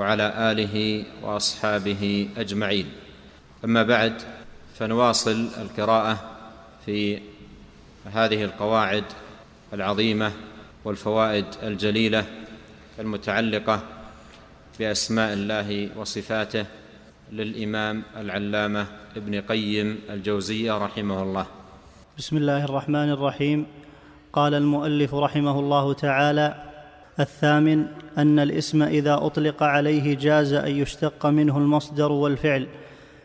وعلى آله وأصحابه أجمعين. أما بعد فنواصل القراءة في هذه القواعد العظيمة والفوائد الجليلة المتعلقة بأسماء الله وصفاته للإمام العلامة ابن قيم الجوزية رحمه الله. بسم الله الرحمن الرحيم. قال المؤلف رحمه الله تعالى الثامن أن الاسم إذا أطلق عليه جاز أن يشتق منه المصدر والفعل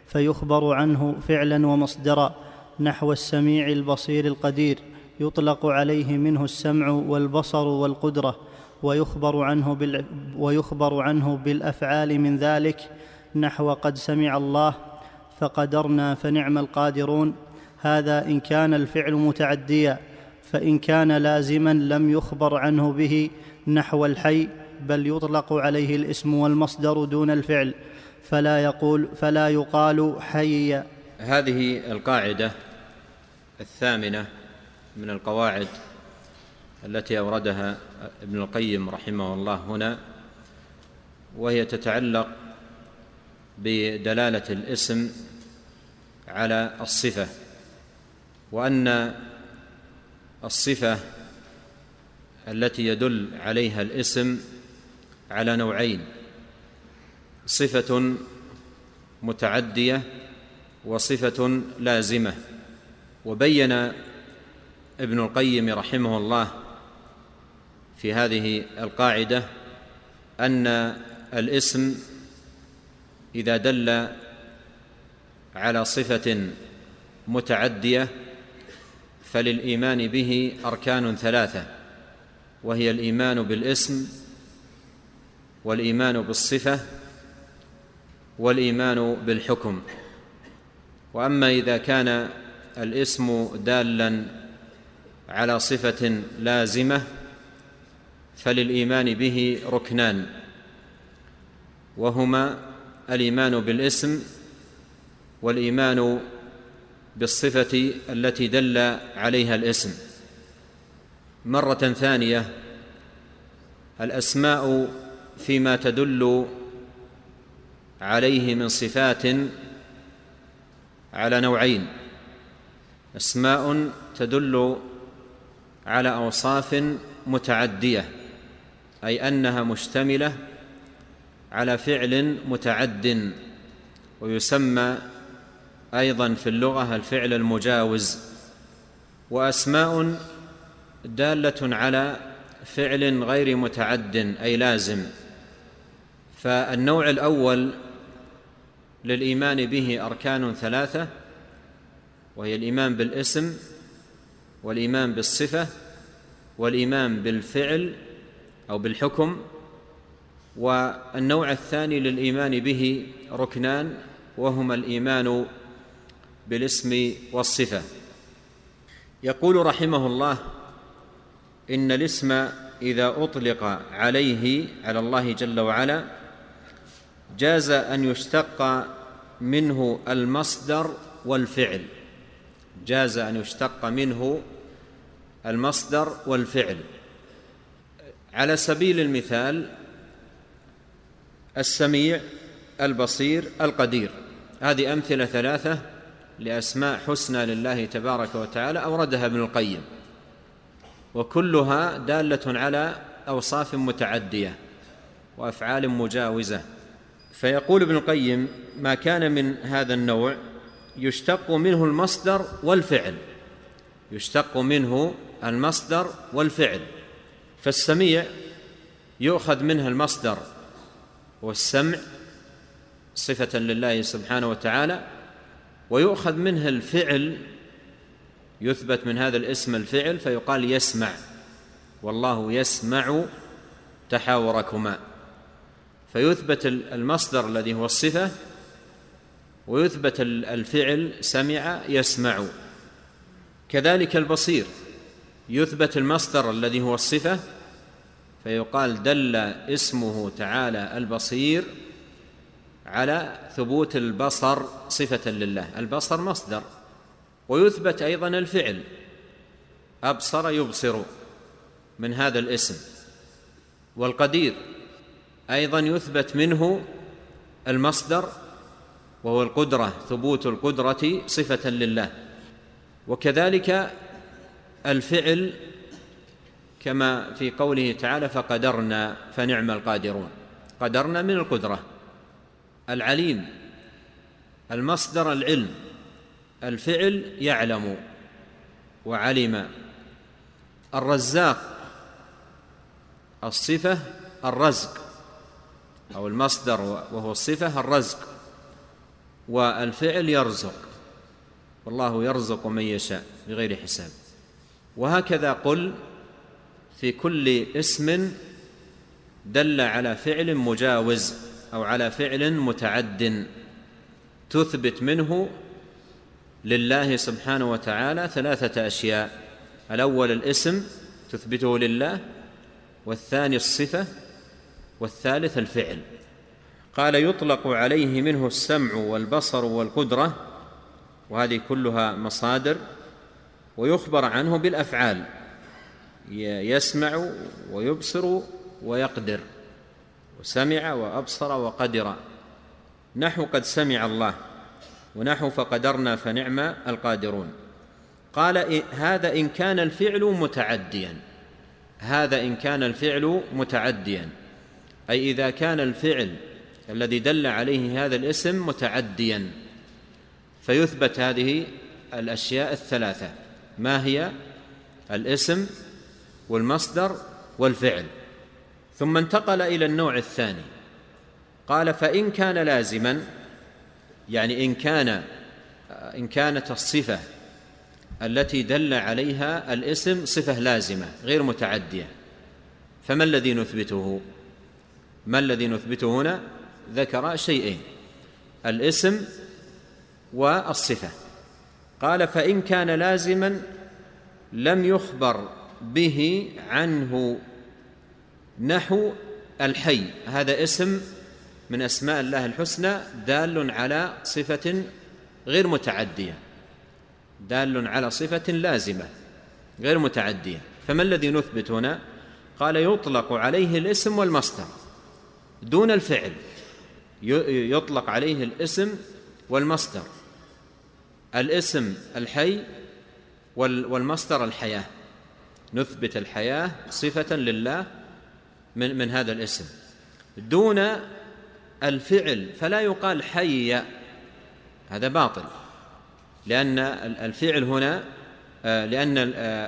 فيخبر عنه فعلا ومصدرا نحو السميع البصير القدير يطلق عليه منه السمع والبصر والقدرة ويخبر عنه, بال ويخبر عنه بالأفعال من ذلك نحو قد سمع الله فقدرنا فنعم القادرون. هذا إن كان الفعل متعديا فإن كان لازما لم يخبر عنه به نحو الحي بل يطلق عليه الاسم والمصدر دون الفعل فلا يقول فلا يقال حي هذه القاعدة الثامنة من القواعد التي أوردها ابن القيم رحمه الله هنا وهي تتعلق بدلالة الاسم على الصفة وأن الصفة التي يدل عليها الاسم على نوعين صفة متعدية وصفة لازمة. وبين ابن القيم رحمه الله في هذه القاعدة أن الاسم إذا دل على صفة متعدية فللإيمان به أركان ثلاثة وهي الإيمان بالاسم والإيمان بالصفة والإيمان بالحكم. وأما إذا كان الاسم دالا على صفة لازمة فللإيمان به ركنان وهما الإيمان بالاسم والإيمان بالصفة التي دل عليها الاسم. مرة ثانية الأسماء فيما تدل عليه من صفات على نوعين. أسماء تدل على أوصاف متعدية أي أنها مشتملة على فعل متعد ويسمى أيضا في اللغة الفعل المجاوز. وأسماء دالة على فعل غير متعد أي لازم. فالنوع الأول للإيمان به أركان ثلاثة وهي الإيمان بالاسم والإيمان بالصفة والإيمان بالفعل أو بالحكم. والنوع الثاني للإيمان به ركنان وهما الإيمان بالاسم والصفة. يقول رحمه الله إن الاسم إذا أطلق عليه على الله جل وعلا جاز أن يشتق منه المصدر والفعل. جاز أن يشتق منه المصدر والفعل. على سبيل المثال السميع البصير القدير. هذه أمثلة ثلاثة لأسماء حسنى لله تبارك وتعالى أوردها ابن القيم. وكلها دالة على أوصاف متعدية وأفعال مجاوزة. فيقول ابن القيم ما كان من هذا النوع يشتق منه المصدر والفعل يشتق منه المصدر والفعل. فالسميع يؤخذ منها المصدر والسمع صفة لله سبحانه وتعالى ويؤخذ منها الفعل يثبت من هذا الاسم الفعل فيقال يسمع. والله يسمع تحاوركما. فيثبت المصدر الذي هو الصفة ويثبت الفعل سمع يسمع. كذلك البصير. يثبت المصدر الذي هو الصفة فيقال دل اسمه تعالى البصير على ثبوت البصر صفة لله. البصر مصدر. ويثبت أيضا الفعل. أبصر يبصر من هذا الاسم. والقدير أيضا يثبت منه المصدر وهو القدرة ثبوت القدرة صفة لله. وكذلك الفعل كما في قوله تعالى فقدرنا فنعم القادرون. قدرنا من القدرة. العليم المصدر العلم. الفعل يعلم وعلم. الرزاق الصفة الرزق أو المصدر وهو الصفة الرزق والفعل يرزق. والله يرزق من يشاء بغير حساب. وهكذا قل في كل اسم دل على فعل مجاوز أو على فعل متعد. تثبت منه لله سبحانه وتعالى ثلاثة أشياء. الأول الاسم تثبته لله والثاني الصفة والثالث الفعل. قال يطلق عليه منه السمع والبصر والقدرة وهذه كلها مصادر ويخبر عنه بالأفعال. يسمع ويبصر ويقدر وسمع وأبصر وقدر. نحو قد سمع الله. ونحو فقدرنا فنعم القادرون. قال هذا إن كان الفعل متعديا. هذا إن كان الفعل متعديا. أي إذا كان الفعل الذي دل عليه هذا الاسم متعديا. فيثبت هذه الأشياء الثلاثة. ما هي؟ الاسم والمصدر والفعل. ثم انتقل إلى النوع الثاني. قال فإن كان لازما يعني إن كان إن كانت الصفة التي دل عليها الاسم صفة لازمة غير متعدية. فما الذي نثبته؟ ما الذي نثبته هنا؟ ذكر شيئين الاسم والصفة. قال فإن كان لازما لم يخبر به عنه نحو الحي. هذا اسم من أسماء الله الحسنى دال على صفة غير متعدية. دال على صفة لازمة غير متعدية. فما الذي نثبت هنا؟ قال يطلق عليه الاسم والمصدر دون الفعل. يطلق عليه الاسم والمصدر. الاسم الحي والمصدر الحياة. نثبت الحياة صفة لله من من هذا الاسم. دون الفعل فلا يقال حي. هذا باطل. لأن الفعل هنا لأن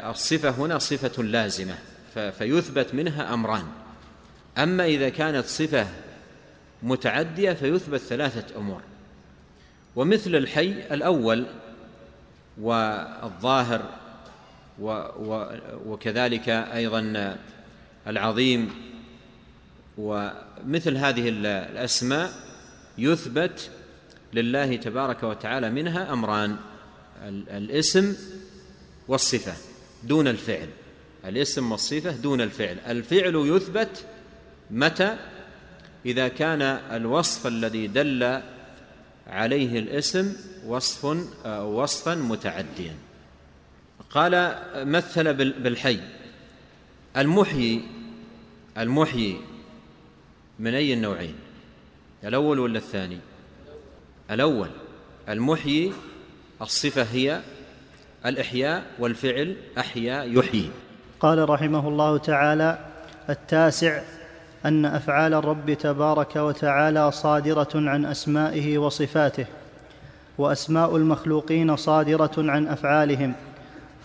الصفة هنا صفة لازمة فيثبت منها أمران. أما إذا كانت صفة متعدية فيثبت ثلاثة أمور. ومثل الحي الأول والظاهر وكذلك أيضا العظيم ومثل هذه الأسماء يثبت لله تبارك وتعالى منها أمران الاسم والصفة دون الفعل. الاسم والصفة دون الفعل. الفعل يثبت متى؟ إذا كان الوصف الذي دل عليه الاسم وصف وصفا متعديا. قال مثل بالحي. المحيي المحيي من أي النوعين؟ الأول ولا الثاني؟ الأول المحيي الصفة هي الإحياء والفعل أحيا يحيي. قال رحمه الله تعالى التاسع أن أفعال الرب تبارك وتعالى صادرة عن أسمائه وصفاته وأسماء المخلوقين صادرة عن أفعالهم.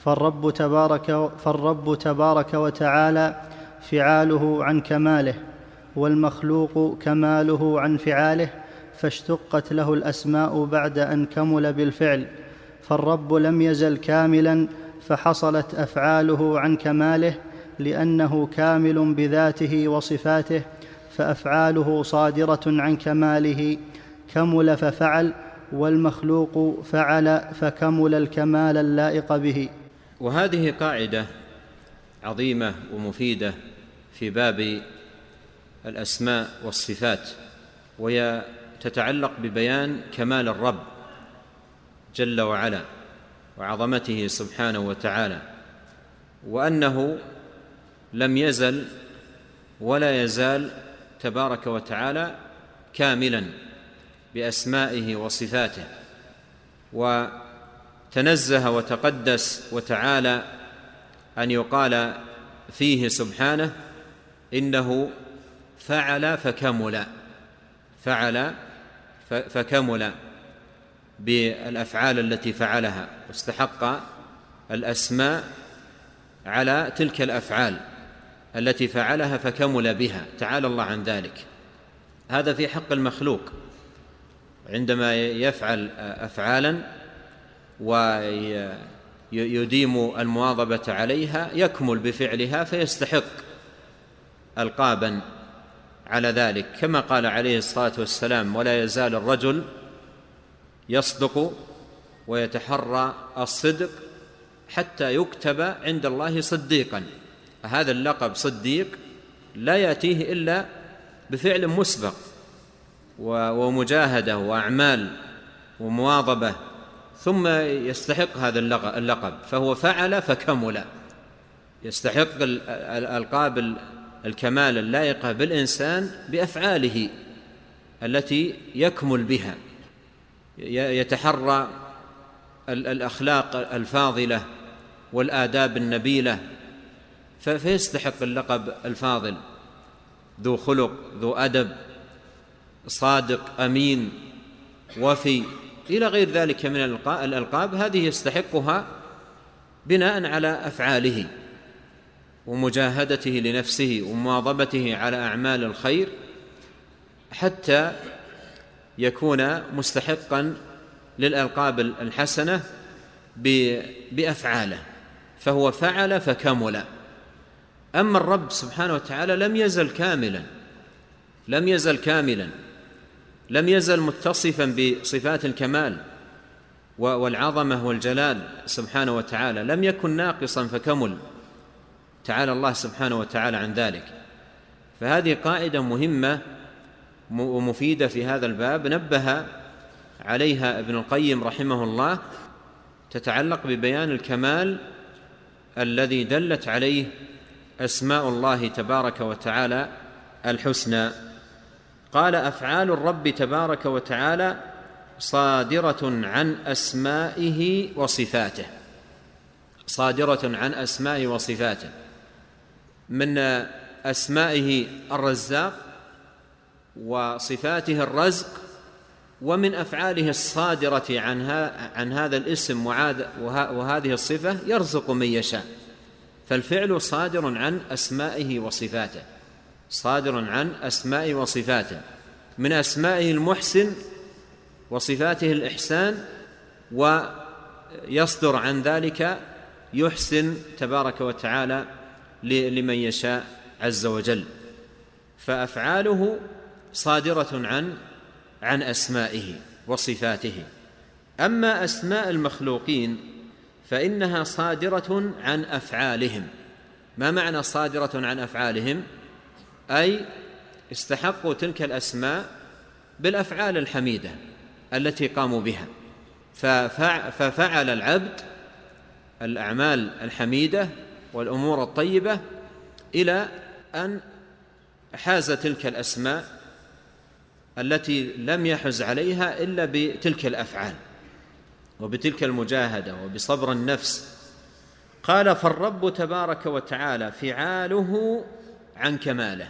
فالرب تبارك فالرب تبارك وتعالى فعاله عن كماله. والمخلوق كماله عن فعاله فاشتقت له الأسماء بعد أن كمل بالفعل فالرب لم يزل كاملا فحصلت أفعاله عن كماله لأنه كامل بذاته وصفاته فأفعاله صادرة عن كماله كمل ففعل والمخلوق فعل فكمل الكمال اللائق به. وهذه قاعدة عظيمة ومفيدة في باب الأسماء والصفات وهي تتعلق ببيان كمال الرب جل وعلا وعظمته سبحانه وتعالى وأنه لم يزل ولا يزال تبارك وتعالى كاملا بأسمائه وصفاته وتنزه وتقدس وتعالى أن يقال فيه سبحانه إنه فعل فكمل. فعل فكمل بالأفعال التي فعلها. واستحق الأسماء على تلك الأفعال التي فعلها فكمل بها. تعالى الله عن ذلك. هذا في حق المخلوق. عندما يفعل افعالا ويديم المواظبة عليها يكمل بفعلها فيستحق القابا. على ذلك. كما قال عليه الصلاة والسلام ولا يزال الرجل يصدق ويتحرى الصدق حتى يكتب عند الله صديقا. هذا اللقب صديق لا يأتيه إلا بفعل مسبق ومجاهدة وأعمال ومواظبة ثم يستحق هذا اللقب. فهو فعل فكمل. يستحق القاب الكمال اللائقه بالإنسان بأفعاله التي يكمل بها. يتحرى الأخلاق الفاضلة والآداب النبيلة فيستحق اللقب الفاضل. ذو خلق ذو أدب صادق أمين وفي إلى غير ذلك من الألقاب هذه يستحقها بناء على أفعاله. ومجاهدته لنفسه ومواظبته على أعمال الخير حتى يكون مستحقا للألقاب الحسنة بأفعاله. فهو فعل فكمل. أما الرب سبحانه وتعالى لم يزل كاملا لم يزل كاملا لم يزل متصفا بصفات الكمال والعظمة والجلال سبحانه وتعالى لم يكن ناقصا فكمل. تعالى الله سبحانه وتعالى عن ذلك. فهذه قاعدة مهمة ومفيدة في هذا الباب. نبه عليها ابن القيم رحمه الله تتعلق ببيان الكمال الذي دلت عليه أسماء الله تبارك وتعالى الحسنى. قال أفعال الرب تبارك وتعالى صادرة عن أسمائه وصفاته. صادرة عن أسمائه وصفاته. من أسمائه الرزاق وصفاته الرزق ومن أفعاله الصادرة عن, عن هذا الاسم وهذه الصفة يرزق من يشاء. فالفعل صادر عن أسمائه وصفاته. صادر عن اسمائه وصفاته. من أسمائه المحسن وصفاته الإحسان ويصدر عن ذلك يحسن تبارك وتعالى لمن يشاء عز وجل. فأفعاله صادرة عن عن أسمائه وصفاته. أما أسماء المخلوقين فإنها صادرة عن أفعالهم. ما معنى صادرة عن أفعالهم؟ أي استحقوا تلك الأسماء بالأفعال الحميدة التي قاموا بها. ففعل العبد الأعمال الحميدة والأمور الطيبة إلى أن حاز تلك الأسماء التي لم يحز عليها إلا بتلك الأفعال وبتلك المجاهدة وبصبر النفس. قال فالرب تبارك وتعالى فعاله عن كماله.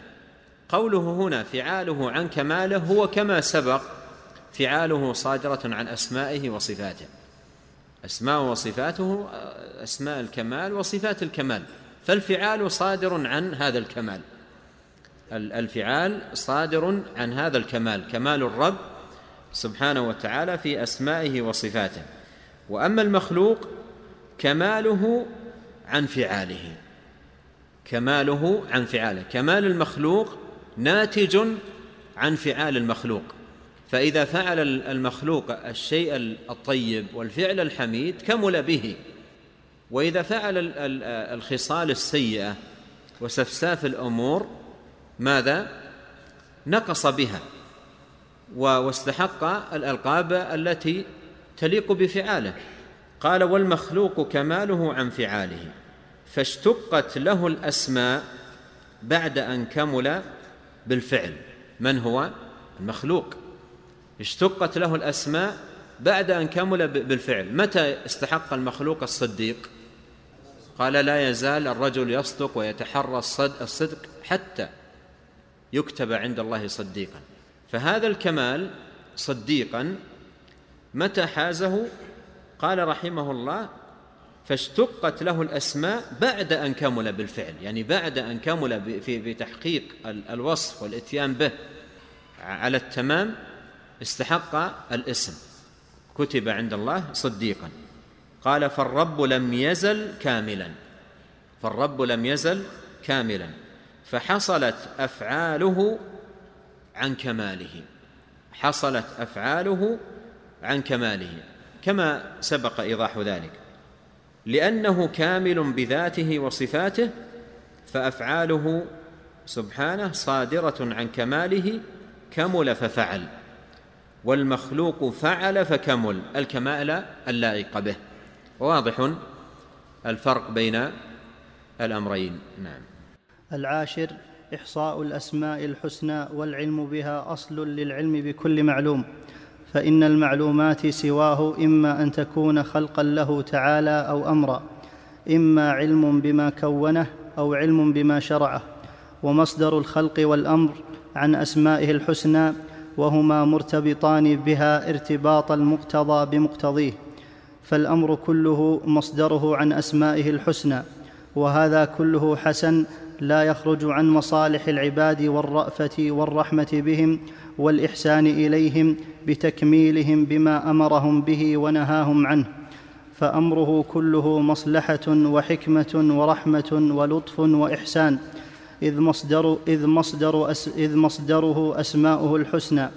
قوله هنا فعاله عن كماله هو كما سبق فعاله صادرة عن أسمائه وصفاته. أسماء وصفاته أسماء الكمال وصفات الكمال. فالفعال صادر عن هذا الكمال. الفعال صادر عن هذا الكمال. كمال الرب سبحانه وتعالى في أسمائه وصفاته. وأما المخلوق كماله عن فعاله. كماله عن فعاله. كمال المخلوق ناتج عن فعال المخلوق. فإذا فعل المخلوق الشيء الطيب والفعل الحميد كمل به. وإذا فعل الخصال السيئة وسفساف الأمور ماذا؟ نقص بها واستحق الألقاب التي تليق بفعاله. قال والمخلوق كماله عن فعاله. فاشتقت له الأسماء بعد أن كمل بالفعل. من هو؟ المخلوق. اشتقت له الأسماء بعد أن كمل بالفعل. متى استحق المخلوق الصديق؟ قال لا يزال الرجل يصدق ويتحرى الصدق حتى يكتب عند الله صديقا. فهذا الكمال صديقا متى حازه؟ قال رحمه الله فاشتقت له الأسماء بعد أن كمل بالفعل. يعني بعد أن كمل في بتحقيق الوصف والإتيان به على التمام استحق الاسم. كتب عند الله صديقا. قال فالرب لم يزل كاملا. فالرب لم يزل كاملا. فحصلت أفعاله عن كماله. حصلت أفعاله عن كماله. كما سبق إيضاح ذلك. لأنه كامل بذاته وصفاته فأفعاله سبحانه صادرة عن كماله كمل ففعل. والمخلوق فعل فكمل الكمال اللائق به. واضح؟ الفرق بين الأمرين. نعم. العاشر إحصاء الأسماء الحسنى والعلم بها أصل للعلم بكل معلوم. فإن المعلومات سواه إما أن تكون خلقا له تعالى أو أمرا إما علم بما كونه أو علم بما شرعه. ومصدر الخلق والأمر عن أسمائه الحسنى وهما مرتبطان بها ارتباط المقتضى بمقتضيه فالأمر كله مصدره عن أسمائه الحسنى وهذا كله حسن لا يخرج عن مصالح العباد والرأفة والرحمة بهم والإحسان إليهم بتكميلهم بما أمرهم به ونهاهم عنه فأمره كله مصلحة وحكمة ورحمة ولطف وإحسان إذ, مصدر إذ, مصدر أس إذ مصدره أسماؤه الحسنى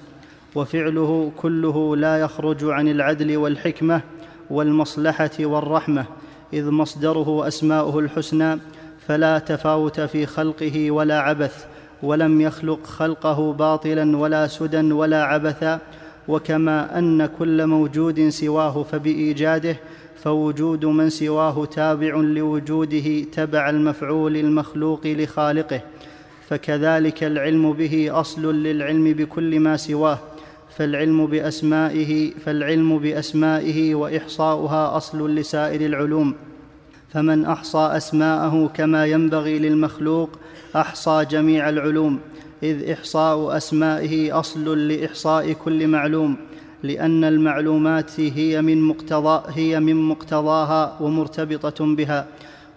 وفعله كله لا يخرج عن العدل والحكمة والمصلحة والرحمة إذ مصدره أسماؤه الحسنى فلا تفاوت في خلقه ولا عبث ولم يخلق خلقه باطلا ولا سدى ولا عبثا وكما أن كل موجود سواه فبإيجاده فوجود من سواه تابع لوجوده تبع المفعول المخلوق لخالقه فكذلك العلم به أصل للعلم بكل ما سواه فالعلم بأسمائه فالعلم بأسمائه وإحصاؤها أصل لسائر العلوم. فمن أحصى أسماءه كما ينبغي للمخلوق أحصى جميع العلوم إذ إحصاء أسمائه أصل لإحصاء كل معلوم. لأن المعلومات هي من مقتضى هي من مقتضاها ومرتبطة بها.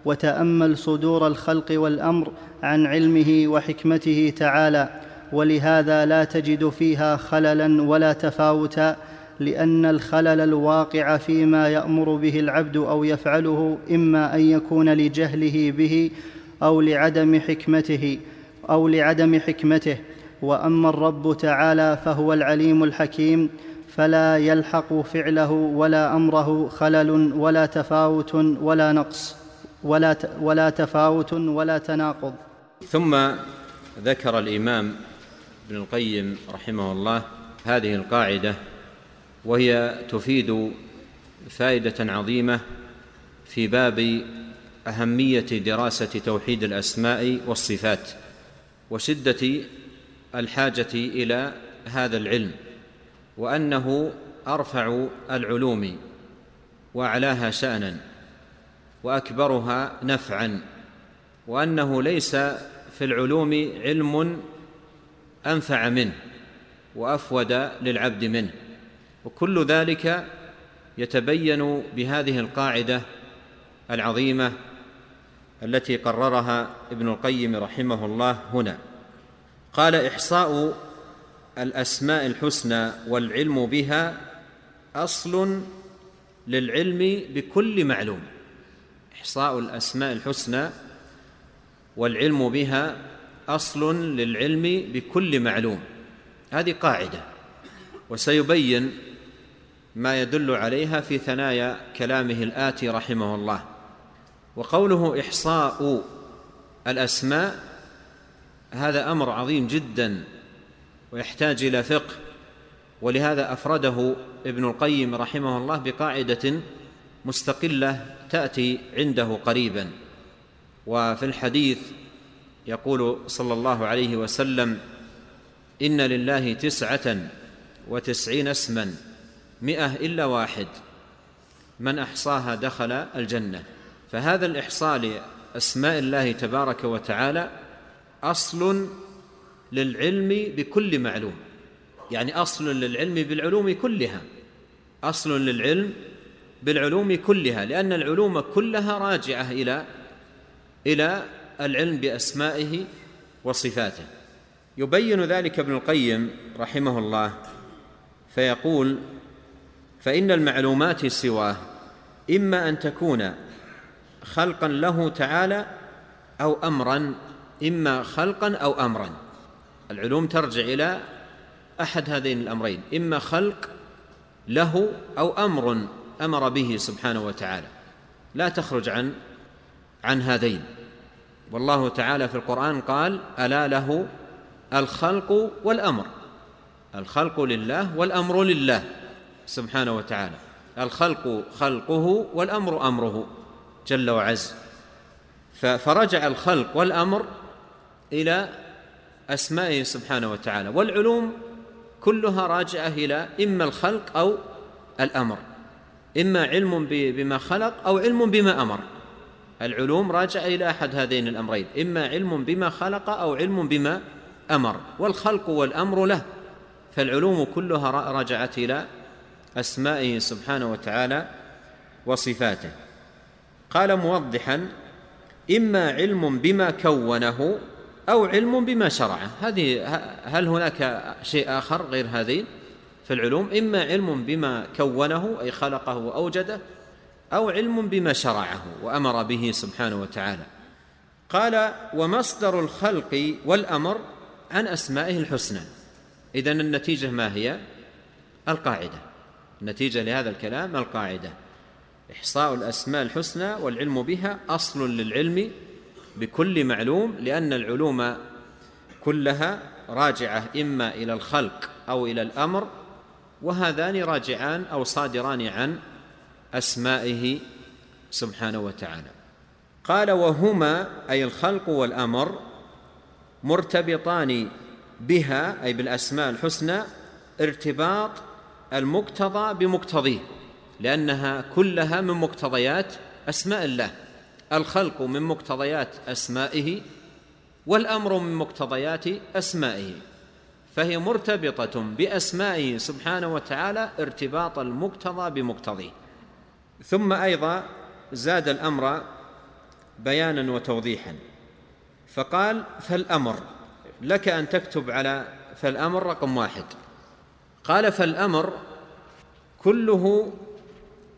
وتأمل صدور الخلق والأمر عن علمه وحكمته تعالى. ولهذا لا تجد فيها خللا ولا تفاوتا لأن الخلل الواقع فيما يأمر به العبد أو يفعله إما أن يكون لجهله به أو لعدم حكمته أو لعدم حكمته. وأما الرب تعالى فهو العليم الحكيم فلا يلحق فعله ولا أمره خلل ولا تفاوت ولا نقص ولا ولا تفاوت ولا تناقض. ثم ذكر الإمام ابن القيم رحمه الله هذه القاعدة وهي تفيد فائدة عظيمة في باب أهمية دراسة توحيد الأسماء والصفات وشدة الحاجة إلى هذا العلم. وأنه أرفع العلوم وأعلاها شأنا وأكبرها نفعا وأنه ليس في العلوم علم أنفع منه وأفود للعبد منه وكل ذلك يتبين بهذه القاعدة العظيمة التي قررها ابن القيم رحمه الله هنا. قال إحصاء الأسماء الحسنى والعلم بها أصل للعلم بكل معلوم. إحصاء الأسماء الحسنى والعلم بها أصل للعلم بكل معلوم. هذه قاعدة. وسيبين ما يدل عليها في ثنايا كلامه الآتي رحمه الله. وقوله إحصاء الأسماء هذا أمر عظيم جدا. ويحتاج إلى فقه. ولهذا أفرده ابن القيم رحمه الله بقاعدة مستقلة تأتي عنده قريبا. وفي الحديث يقول صلى الله عليه وسلم إن لله تسعة وتسعين اسما مئة إلا واحد. من أحصاها دخل الجنة. فهذا الإحصاء لأسماء الله تبارك وتعالى أصل للعلم بكل معلوم. يعني أصل للعلم بالعلوم كلها. أصل للعلم بالعلوم كلها لأن العلوم كلها راجعة إلى إلى العلم بأسمائه وصفاته. يبين ذلك ابن القيم رحمه الله فيقول فإن المعلومات سواه إما أن تكون خلقا له تعالى أو أمرا إما خلقا أو أمرا. العلوم ترجع إلى أحد هذين الأمرين إما خلق له أو أمر أمر به سبحانه وتعالى. لا تخرج عن عن هذين. والله تعالى في القرآن قال ألا له الخلق والأمر. الخلق لله والأمر لله سبحانه وتعالى. الخلق خلقه والأمر أمره جل وعز. فرجع الخلق والأمر إلى أسمائه سبحانه وتعالى. والعلوم كلها راجعة إلى إما الخلق أو الأمر. إما علم بما خلق أو علم بما أمر. العلوم راجعة إلى أحد هذين الأمرين. إما علم بما خلق أو علم بما أمر. والخلق والأمر له. فالعلوم كلها رجعت إلى أسمائه سبحانه وتعالى وصفاته. قال موضحا إما علم بما كونه أو علم بما شرعه هذه هل هناك شيء آخر غير هذين في العلوم؟ إما علم بما كونه أي خلقه وأوجده أو علم بما شرعه وأمر به سبحانه وتعالى. قال ومصدر الخلق والأمر عن أسمائه الحسنى. إذن النتيجة ما هي؟ القاعدة. النتيجة لهذا الكلام القاعدة. إحصاء الأسماء الحسنى والعلم بها أصل للعلم بكل معلوم لأن العلوم كلها راجعة إما إلى الخلق أو إلى الأمر وهذان راجعان أو صادران عن أسمائه سبحانه وتعالى. قال وهما أي الخلق والأمر مرتبطان بها أي بالأسماء الحسنى ارتباط المقتضى بمقتضيه لأنها كلها من مقتضيات أسماء الله. الخلق من مقتضيات أسمائه والأمر من مقتضيات أسمائه فهي مرتبطة بأسمائه سبحانه وتعالى ارتباط المقتضى بمقتضيه. ثم أيضا زاد الأمر بيانا وتوضيحا فقال فالأمر لك أن تكتب على فالأمر رقم واحد. قال فالأمر كله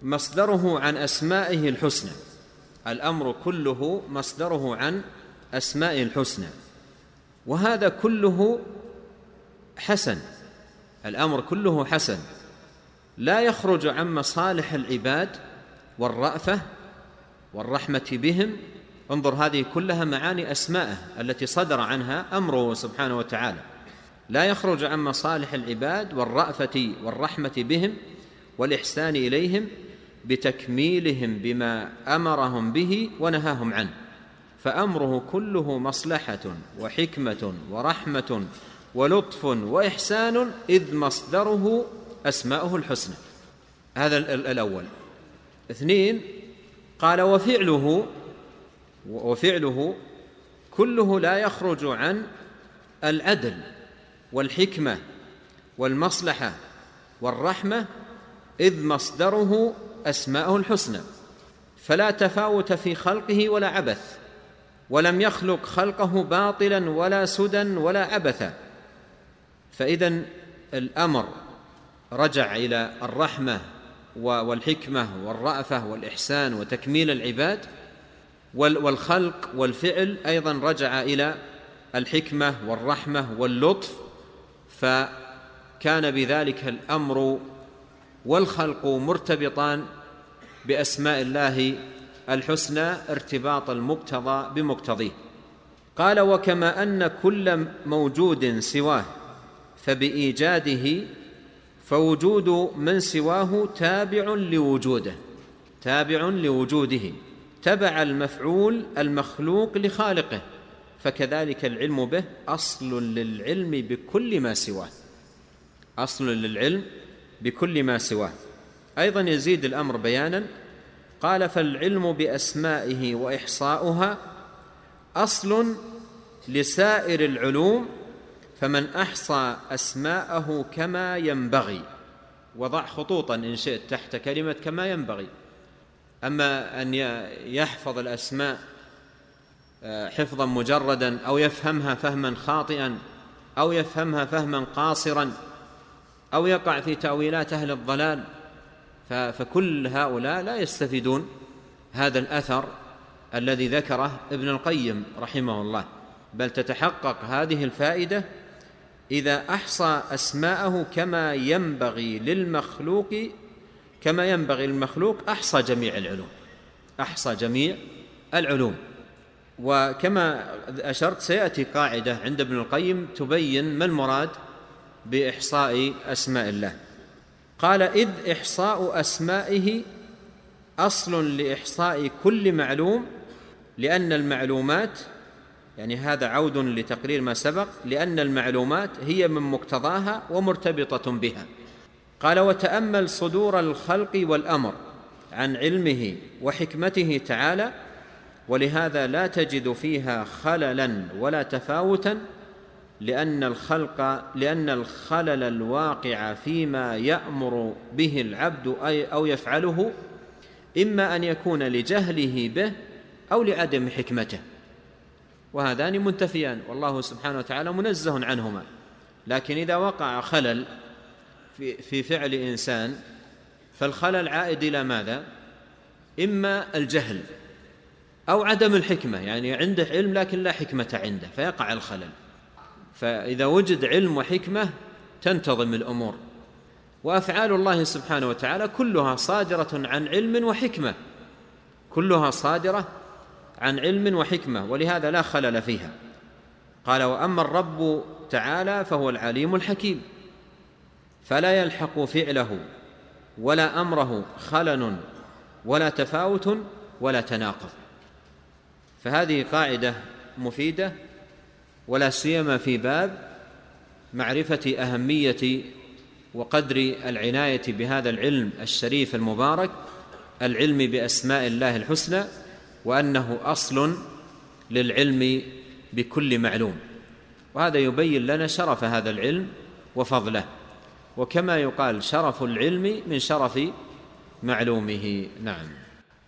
مصدره عن أسمائه الحسنى الأمر كله مصدره عن أسمائه الحسنى وهذا كله حسن الأمر كله حسن لا يخرج عن مصالح العباد والرأفة والرحمة بهم. انظر هذه كلها معاني أسماءه التي صدر عنها أمره سبحانه وتعالى. لا يخرج عن مصالح العباد والرأفة والرحمة بهم والإحسان إليهم. بتكميلهم بما أمرهم به ونهاهم عنه. فأمره كله مصلحة وحكمة ورحمة ولطف وإحسان إذ مصدره أسماؤه الحسنى. هذا الأول. اثنين قال وفعله وفعله كله لا يخرج عن العدل والحكمة والمصلحة والرحمة إذ مصدره أسماءه الحسنى فلا تفاوت في خلقه ولا عبث ولم يخلق خلقه باطلا ولا سدى ولا عبثا. فاذا الأمر رجع إلى الرحمة والحكمة والرأفة والإحسان وتكميل العباد والخلق والفعل أيضا رجع إلى الحكمة والرحمة واللطف. كان بذلك الأمر والخلق مرتبطان بأسماء الله الحسنى ارتباط المقتضى بمقتضيه. قال وكما أن كل موجود سواه فبإيجاده فوجود من سواه تابع لوجوده تابع لوجوده تبع المفعول المخلوق لخالقه فكذلك العلم به أصل للعلم بكل ما سواه. أصل للعلم بكل ما سواه. أيضا يزيد الأمر بيانا قال فالعلم بأسمائه وإحصاؤها أصل لسائر العلوم فمن أحصى أسماءه كما ينبغي. وضع خطوطا إن شئت تحت كلمة كما ينبغي أما أن يحفظ الأسماء آه، حفظا مجردا أو يفهمها فهما خاطئا أو يفهمها فهما قاصرا أو يقع في تأويلات أهل الضلال فكل هؤلاء لا يستفيدون هذا الأثر الذي ذكره ابن القيم رحمه الله. بل تتحقق هذه الفائدة إذا أحصى أسماءه كما ينبغي للمخلوق كما ينبغي للمخلوق أحصى جميع العلوم أحصى جميع العلوم. وكما أشرت سيأتي قاعدة عند ابن القيم تبين ما المراد بإحصاء أسماء الله. قال إذ إحصاء أسمائه أصل لإحصاء كل معلوم لأن المعلومات يعني هذا عود لتقرير ما سبق لأن المعلومات هي من مقتضاها ومرتبطة بها. قال وتأمل صدور الخلق والأمر عن علمه وحكمته تعالى ولهذا لا تجد فيها خللا ولا تفاوتا لأن الخلق لأن الخلل الواقع فيما يأمر به العبد أي أو يفعله إما أن يكون لجهله به أو لعدم حكمته. وهذان منتفيان والله سبحانه وتعالى منزه عنهما. لكن إذا وقع خلل في, في فعل إنسان فالخلل عائد إلى ماذا؟ إما الجهل أو عدم الحكمة يعني عنده علم لكن لا حكمة عنده فيقع الخلل. فإذا وجد علم وحكمة تنتظم الأمور. وأفعال الله سبحانه وتعالى كلها صادرة عن علم وحكمة. كلها صادرة عن علم وحكمة ولهذا لا خلل فيها. قال وأما الرب تعالى فهو العليم الحكيم. فلا يلحق فعله ولا أمره خلل ولا تفاوت ولا تناقض. فهذه قاعدة مفيدة ولا سيما في باب معرفة أهمية وقدر العناية بهذا العلم الشريف المبارك العلم بأسماء الله الحسنى وأنه أصل للعلم بكل معلوم. وهذا يبين لنا شرف هذا العلم وفضله. وكما يقال شرف العلم من شرف معلومه. نعم.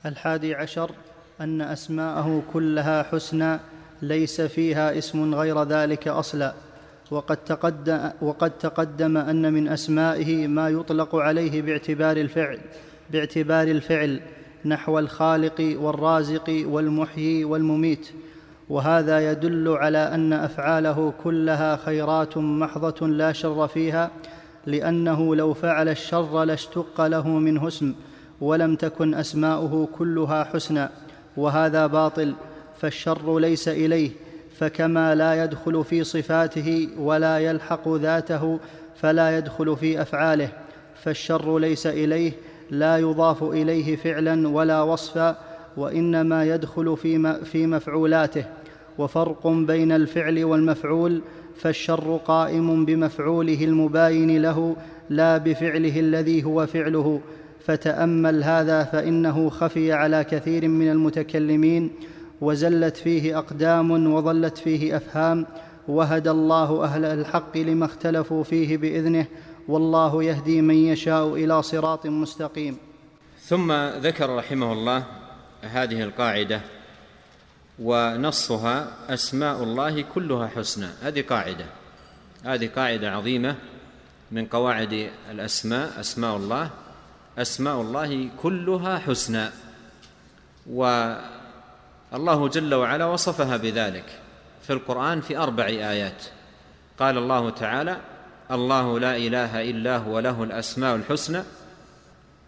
الحادي عشر أن أسماءه كلها حسنى ليس فيها اسم غير ذلك أصلا. وقد تقدم, وقد تقدم أن من أسمائه ما يطلق عليه باعتبار الفعل باعتبار الفعل نحو الخالق والرازق والمحيي والمميت. وهذا يدل على أن أفعاله كلها خيرات محضة لا شر فيها لأنه لو فعل الشر لاشتق له منه اسم ولم تكن أسماؤه كلها حسنى. وهذا باطل فالشر ليس إليه فكما لا يدخل في صفاته ولا يلحق ذاته فلا يدخل في أفعاله فالشر ليس إليه لا يضاف إليه فعلا ولا وصفا وإنما يدخل في في مفعولاته وفرق بين الفعل والمفعول فالشر قائم بمفعوله المباين له لا بفعله الذي هو فعله فتأمل هذا فإنه خفي على كثير من المتكلمين وزلت فيه أقدام وضلت فيه أفهام وهدى الله أهل الحق لما اختلفوا فيه بإذنه والله يهدي من يشاء إلى صراط مستقيم. ثم ذكر رحمه الله هذه القاعدة ونصها أسماء الله كلها حسنى. هذه قاعدة هذه قاعدة عظيمة من قواعد الأسماء أسماء الله أسماء الله كلها حسنى. و الله جل وعلا وصفها بذلك في القرآن في أربع آيات. قال الله تعالى الله لا إله إلا هو له الأسماء الحسنى.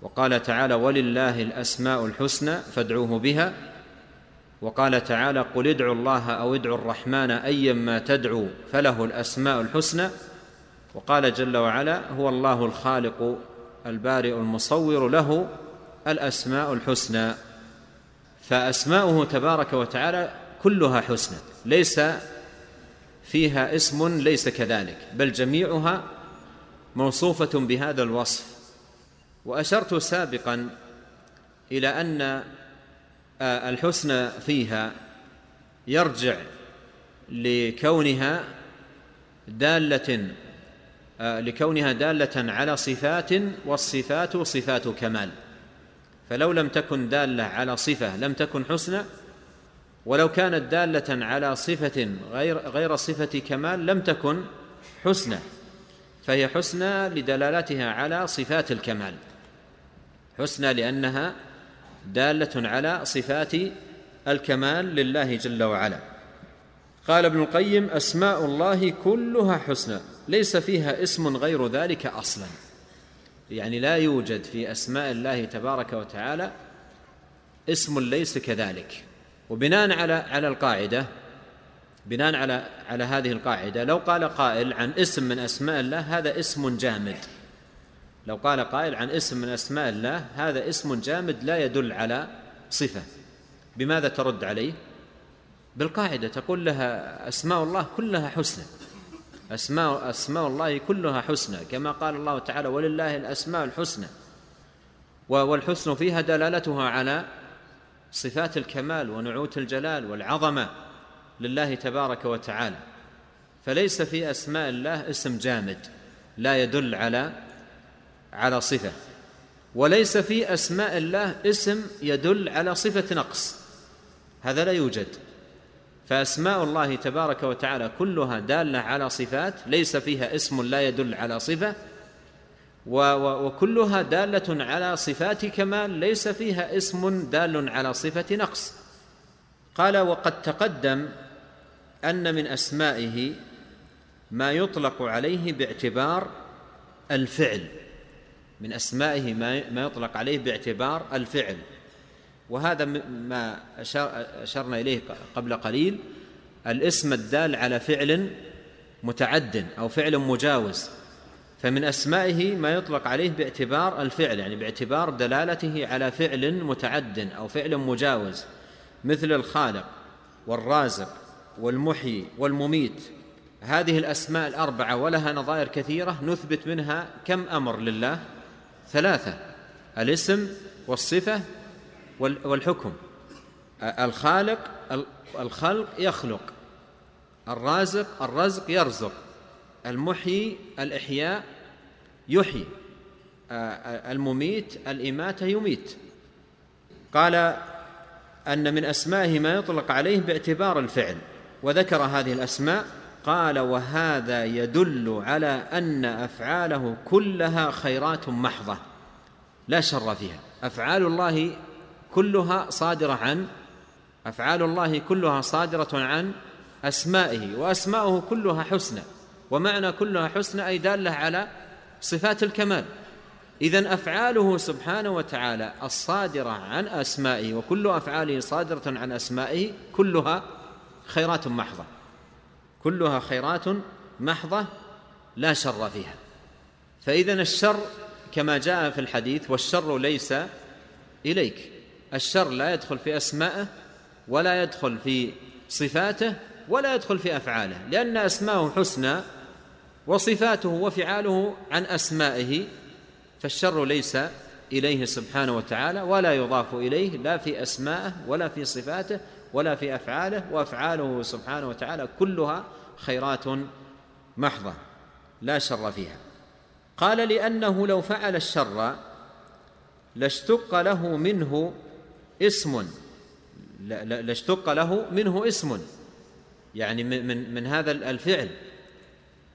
وقال تعالى ولله الأسماء الحسنى فادعوه بها. وقال تعالى قل ادعوا الله أو ادعوا الرحمن أيا ما تدعوا فله الأسماء الحسنى. وقال جل وعلا هو الله الخالق البارئ المصور له الأسماء الحسنى. فأسماؤه تبارك وتعالى كلها حسنى ليس فيها اسم ليس كذلك بل جميعها موصوفة بهذا الوصف. وأشرت سابقا إلى أن الحسنى فيها يرجع لكونها دالة لكونها دالة على صفات والصفات صفات كمال. فلو لم تكن دالة على صفة لم تكن حسنى ولو كانت دالة على صفة غير غير صفة كمال لم تكن حسنى فهي حسنى لدلالتها على صفات الكمال. حسنى لأنها دالة على صفات الكمال لله جل وعلا. قال ابن القيم أسماء الله كلها حسنى ليس فيها اسم غير ذلك أصلا. يعني لا يوجد في أسماء الله تبارك وتعالى اسم ليس كذلك. وبناء على على القاعدة بناء على على هذه القاعدة لو قال قائل عن اسم من أسماء الله هذا اسم جامد. لو قال قائل عن اسم من أسماء الله هذا اسم جامد لا يدل على صفة. بماذا ترد عليه؟ بالقاعدة تقول لها أسماء الله كلها حسنى. أسماء أسماء الله كلها حسنى كما قال الله تعالى ولله الأسماء الحسنى. والحسن فيها دلالتها على صفات الكمال ونعوت الجلال والعظمة لله تبارك وتعالى. فليس في أسماء الله اسم جامد لا يدل على على صفة. وليس في أسماء الله اسم يدل على صفة نقص هذا لا يوجد. فأسماء الله تبارك وتعالى كلها دالة على صفات ليس فيها اسم لا يدل على صفة. وكلها دالة على صفات كمال ليس فيها اسم دال على صفة نقص. قال وقد تقدم أن من أسمائه ما يطلق عليه باعتبار الفعل. من أسمائه ما يطلق عليه باعتبار الفعل. وهذا ما أشرنا إليه قبل قليل. الاسم الدال على فعل متعد أو فعل مجاوز. فمن أسمائه ما يطلق عليه باعتبار الفعل يعني باعتبار دلالته على فعل متعد أو فعل مجاوز. مثل الخالق والرازق والمحيي والمميت. هذه الأسماء الأربعة ولها نظائر كثيرة نثبت منها كم أمر لله؟ ثلاثة. الاسم والصفة والحكم. الخالق الخلق يخلق. الرازق الرزق يرزق. المحيي الإحياء يحيي. المميت الإماتة يميت. قال أن من أسمائه ما يطلق عليه باعتبار الفعل. وذكر هذه الأسماء. قال وهذا يدل على أن أفعاله كلها خيرات محضة. لا شر فيها. أفعال الله كلها صادرة عن أفعال الله كلها صادرة عن أسمائه وأسماؤه كلها حسنى ومعنى كلها حسنى أي دالة على صفات الكمال. إذا أفعاله سبحانه وتعالى الصادرة عن أسمائه وكل أفعاله صادرة عن أسمائه كلها خيرات محضة. كلها خيرات محضة لا شر فيها. فإذا الشر كما جاء في الحديث والشر ليس إليك. الشر لا يدخل في أسماءه ولا يدخل في صفاته ولا يدخل في أفعاله لأن أسماءه حسنى وصفاته وفعاله عن أسمائه فالشر ليس إليه سبحانه وتعالى ولا يضاف إليه لا في اسمائه ولا في صفاته ولا في أفعاله وأفعاله سبحانه وتعالى كلها خيرات محضة لا شر فيها. قال لأنه لو فعل الشر لاشتق له منه اسم. لاشتق له منه اسم. يعني من من هذا الفعل.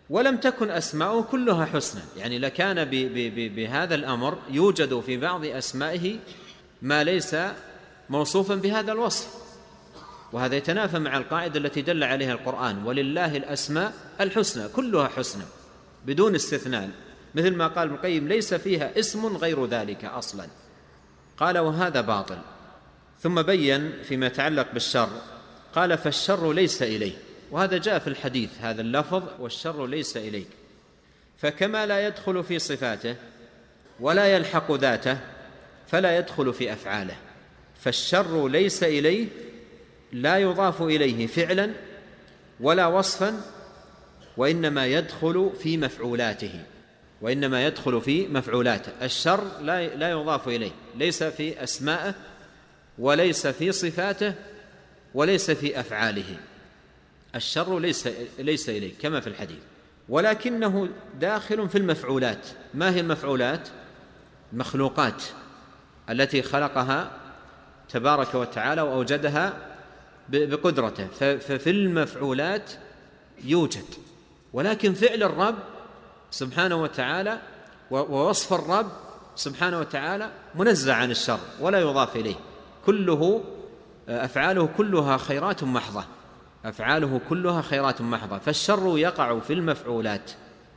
ولم تكن أسماؤه كلها حسنى يعني لكان بهذا الأمر يوجد في بعض أسمائه ما ليس موصوفا بهذا الوصف. وهذا يتنافى مع القاعدة التي دل عليها القرآن. ولله الأسماء الحسنى كلها حسنى بدون استثناء. مثل ما قال ابن القيم ليس فيها اسم غير ذلك أصلا. قال وهذا باطل. ثم بين فيما يتعلق بالشر. قال فالشر ليس اليه وهذا جاء في الحديث هذا اللفظ والشر ليس إليك. فكما لا يدخل في صفاته ولا يلحق ذاته فلا يدخل في أفعاله. فالشر ليس إليه لا يضاف إليه فعلا ولا وصفا وإنما يدخل في مفعولاته. وإنما يدخل في مفعولاته. الشر لا لا يضاف إليه ليس في اسمائه وليس في صفاته وليس في أفعاله. الشر ليس ليس اليه كما في الحديث. ولكنه داخل في المفعولات. ما هي المفعولات؟ المخلوقات التي خلقها تبارك وتعالى وأوجدها بقدرته. ففي المفعولات يوجد. ولكن فعل الرب سبحانه وتعالى ووصف الرب سبحانه وتعالى منزع عن الشر ولا يضاف إليه. كله أفعاله كلها خيرات محضة. أفعاله كلها خيرات محضة. فالشر يقع في المفعولات.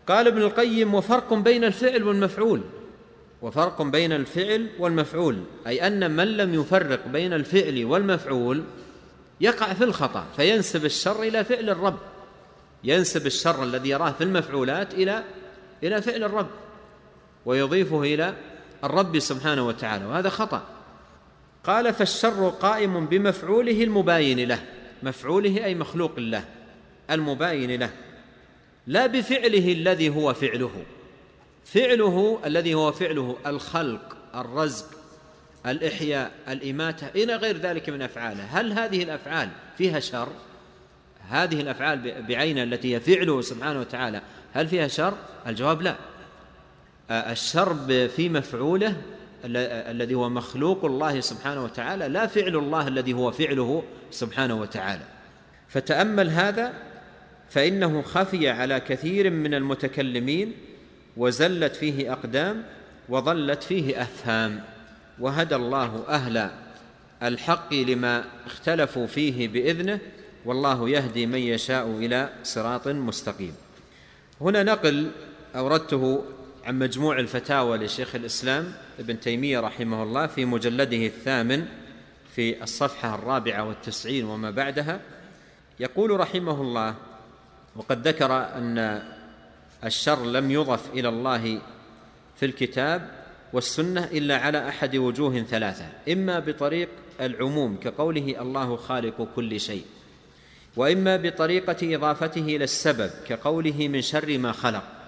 قال ابن القيم وفرق بين الفعل والمفعول. وفرق بين الفعل والمفعول. أي أن من لم يفرق بين الفعل والمفعول يقع في الخطأ فينسب الشر إلى فعل الرب. ينسب الشر الذي يراه في المفعولات إلى إلى فعل الرب. ويضيفه إلى الرب سبحانه وتعالى. وهذا خطأ. قال فالشر قائم بمفعوله المباين له. مفعوله أي مخلوق له. المباين له. لا بفعله الذي هو فعله. فعله الذي هو فعله الخلق الرزق الإحياء الإماتة إلى غير ذلك من أفعاله. هل هذه الأفعال فيها شر؟ هذه الأفعال بعينها التي هي فعله سبحانه وتعالى هل فيها شر؟ الجواب لا. الشر في مفعوله الذي هو مخلوق الله سبحانه وتعالى لا فعل الله الذي هو فعله سبحانه وتعالى. فتأمل هذا فإنه خفي على كثير من المتكلمين وزلت فيه أقدام وضلت فيه أفهام. وهدى الله أهل الحق لما اختلفوا فيه بإذنه والله يهدي من يشاء إلى صراط مستقيم. هنا نقل أوردته عن مجموع الفتاوى لشيخ الإسلام ابن تيمية رحمه الله في مجلده الثامن في الصفحة الرابعة والتسعين وما بعدها. يقول رحمه الله وقد ذكر أن الشر لم يضف إلى الله في الكتاب والسنة إلا على أحد وجوه ثلاثة إما بطريق العموم كقوله الله خالق كل شيء وإما بطريقة إضافته إلى السبب كقوله من شر ما خلق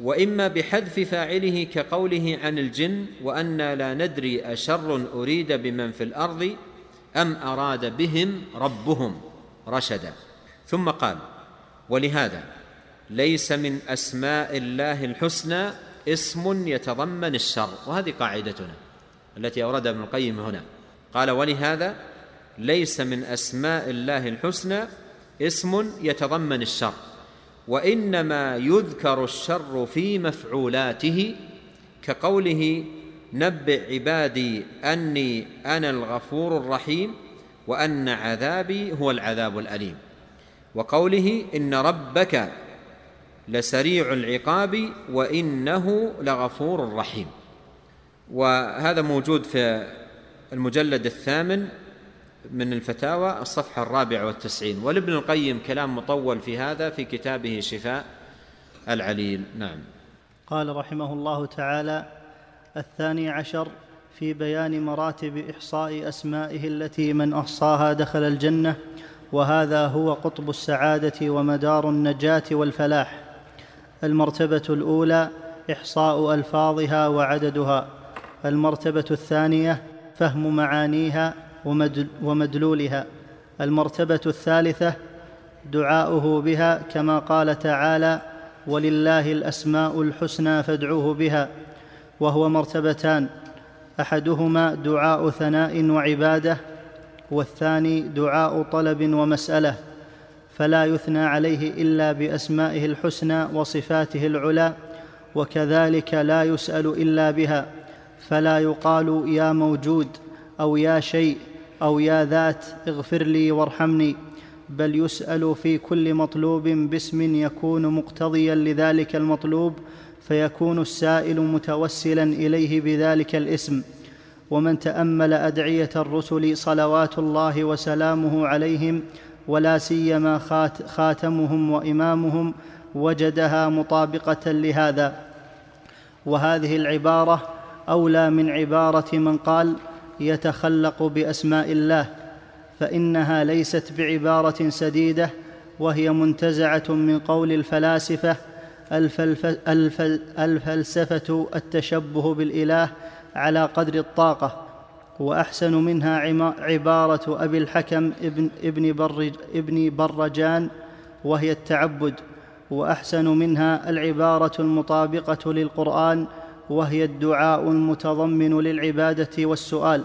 وإما بحذف فاعله كقوله عن الجن وأنا لا ندري أشر أريد بمن في الأرض أم أراد بهم ربهم رشدا. ثم قال ولهذا ليس من أسماء الله الحسنى اسم يتضمن الشر. وهذه قاعدتنا التي اوردها ابن القيم هنا. قال ولهذا ليس من أسماء الله الحسنى اسم يتضمن الشر. وإنما يذكر الشر في مفعولاته كقوله نبئ عبادي أني أنا الغفور الرحيم وأن عذابي هو العذاب الأليم. وقوله إن ربك لسريع العقاب وإنه لغفور رحيم. وهذا موجود في المجلد الثامن من الفتاوى الصفحة الرابعة والتسعين. ولابن القيم كلام مطول في هذا في كتابه شفاء العليل. نعم. قال رحمه الله تعالى الثاني عشر في بيان مراتب إحصاء أسمائه التي من أحصاها دخل الجنة وهذا هو قطب السعادة ومدار النجاة والفلاح. المرتبة الأولى إحصاء ألفاظها وعددها. المرتبة الثانية فهم معانيها ومدلولها. المرتبة الثالثة دعاؤه بها كما قال تعالى ولله الأسماء الحسنى فادعوه بها وهو مرتبتان أحدهما دعاء ثناء وعبادة والثاني دعاء طلب ومسألة فلا يثنى عليه إلا بأسمائه الحسنى وصفاته العلى وكذلك لا يسأل إلا بها فلا يقال يا موجود أو يا شيء أو يا ذات اغفر لي وارحمني بل يسأل في كل مطلوب باسم يكون مقتضيا لذلك المطلوب فيكون السائل متوسلا إليه بذلك الاسم. ومن تأمل أدعية الرسل صلوات الله وسلامه عليهم ولا سيما خاتمهم وإمامهم وجدها مطابقة لهذا. وهذه العبارة أولى من عبارة من قال يتخلق بأسماء الله فإنها ليست بعبارة سديدة وهي منتزعة من قول الفلاسفة الفلسفة التشبه بالإله على قدر الطاقة وأحسن منها عبارة أبي الحكم ابن, ابن, برج ابن برجان وهي التعبد وأحسن منها العبارة المطابقة للقرآن وهي الدعاء المتضمن للعبادة والسؤال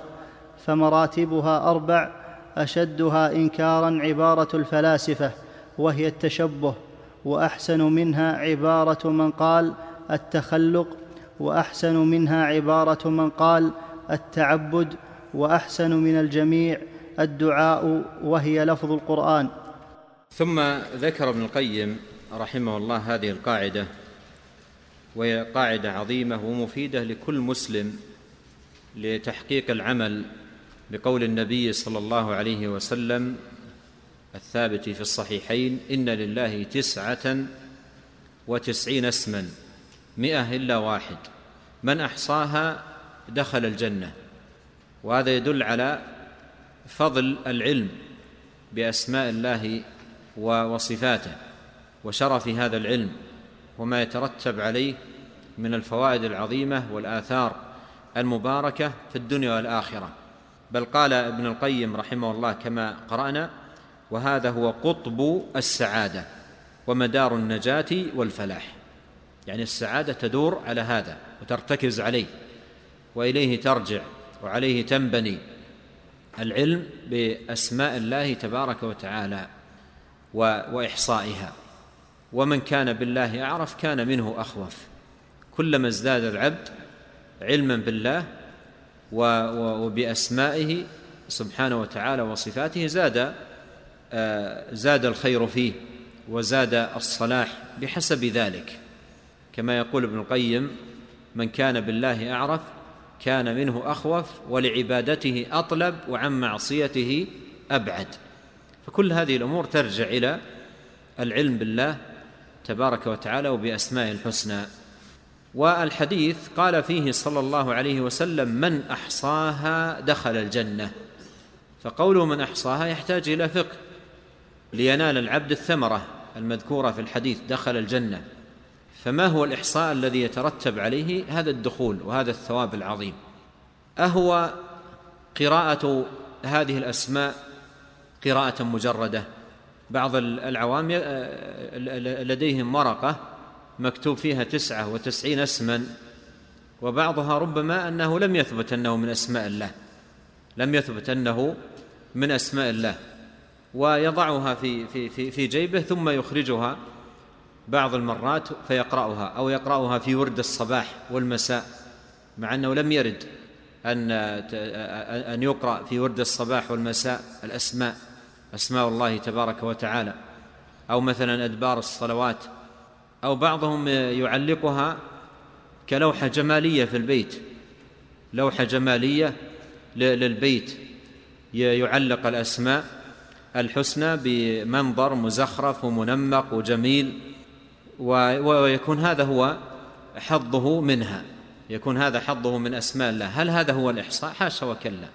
فمراتبها أربع أشدها إنكارا عبارة الفلاسفة وهي التشبه وأحسن منها عبارة من قال التخلق وأحسن منها عبارة من قال التعبد وأحسن من الجميع الدعاء وهي لفظ القرآن. ثم ذكر ابن القيم رحمه الله هذه القاعدة وهي قاعدة عظيمة ومفيدة لكل مسلم لتحقيق العمل بقول النبي صلى الله عليه وسلم الثابت في الصحيحين إن لله تسعة وتسعين اسما مئة إلا واحد. من أحصاها دخل الجنة. وهذا يدل على فضل العلم بأسماء الله وصفاته وشرف هذا العلم. وما يترتب عليه من الفوائد العظيمة والآثار المباركة في الدنيا والآخرة. بل قال ابن القيم رحمه الله كما قرأنا وهذا هو قطب السعادة ومدار النجاة والفلاح. يعني السعادة تدور على هذا وترتكز عليه وإليه ترجع وعليه تنبني العلم بأسماء الله تبارك وتعالى وإحصائها. ومن كان بالله أعرف كان منه أخوف. كلما ازداد العبد علما بالله وبأسمائه سبحانه وتعالى وصفاته زاد آه، زاد الخير فيه وزاد الصلاح بحسب ذلك. كما يقول ابن القيم من كان بالله أعرف كان منه أخوف ولعبادته أطلب وعن معصيته أبعد. فكل هذه الأمور ترجع إلى العلم بالله تبارك وتعالى وبأسمائه الحسنى. والحديث قال فيه صلى الله عليه وسلم من أحصاها دخل الجنة. فقوله من أحصاها يحتاج إلى فقه لينال العبد الثمرة المذكورة في الحديث دخل الجنة. فما هو الإحصاء الذي يترتب عليه هذا الدخول وهذا الثواب العظيم؟ أهو قراءة هذه الأسماء قراءة مجردة. بعض العوام لديهم ورقه مكتوب فيها تسعة وتسعين اسما وبعضها ربما أنه لم يثبت أنه من أسماء الله لم يثبت أنه من أسماء الله ويضعها في في في في جيبه ثم يخرجها بعض المرات فيقرأها أو يقرأها في ورد الصباح والمساء مع أنه لم يرد أن أن يقرأ في ورد الصباح والمساء الأسماء. أسماء الله تبارك وتعالى. أو مثلا أدبار الصلوات. أو بعضهم يعلقها كلوحة جمالية في البيت. لوحة جمالية للبيت. يعلق الأسماء الحسنى بمنظر مزخرف ومنمق وجميل. ويكون هذا هو حظه منها. يكون هذا حظه من أسماء الله. هل هذا هو الإحصاء؟ حاشا وكلا.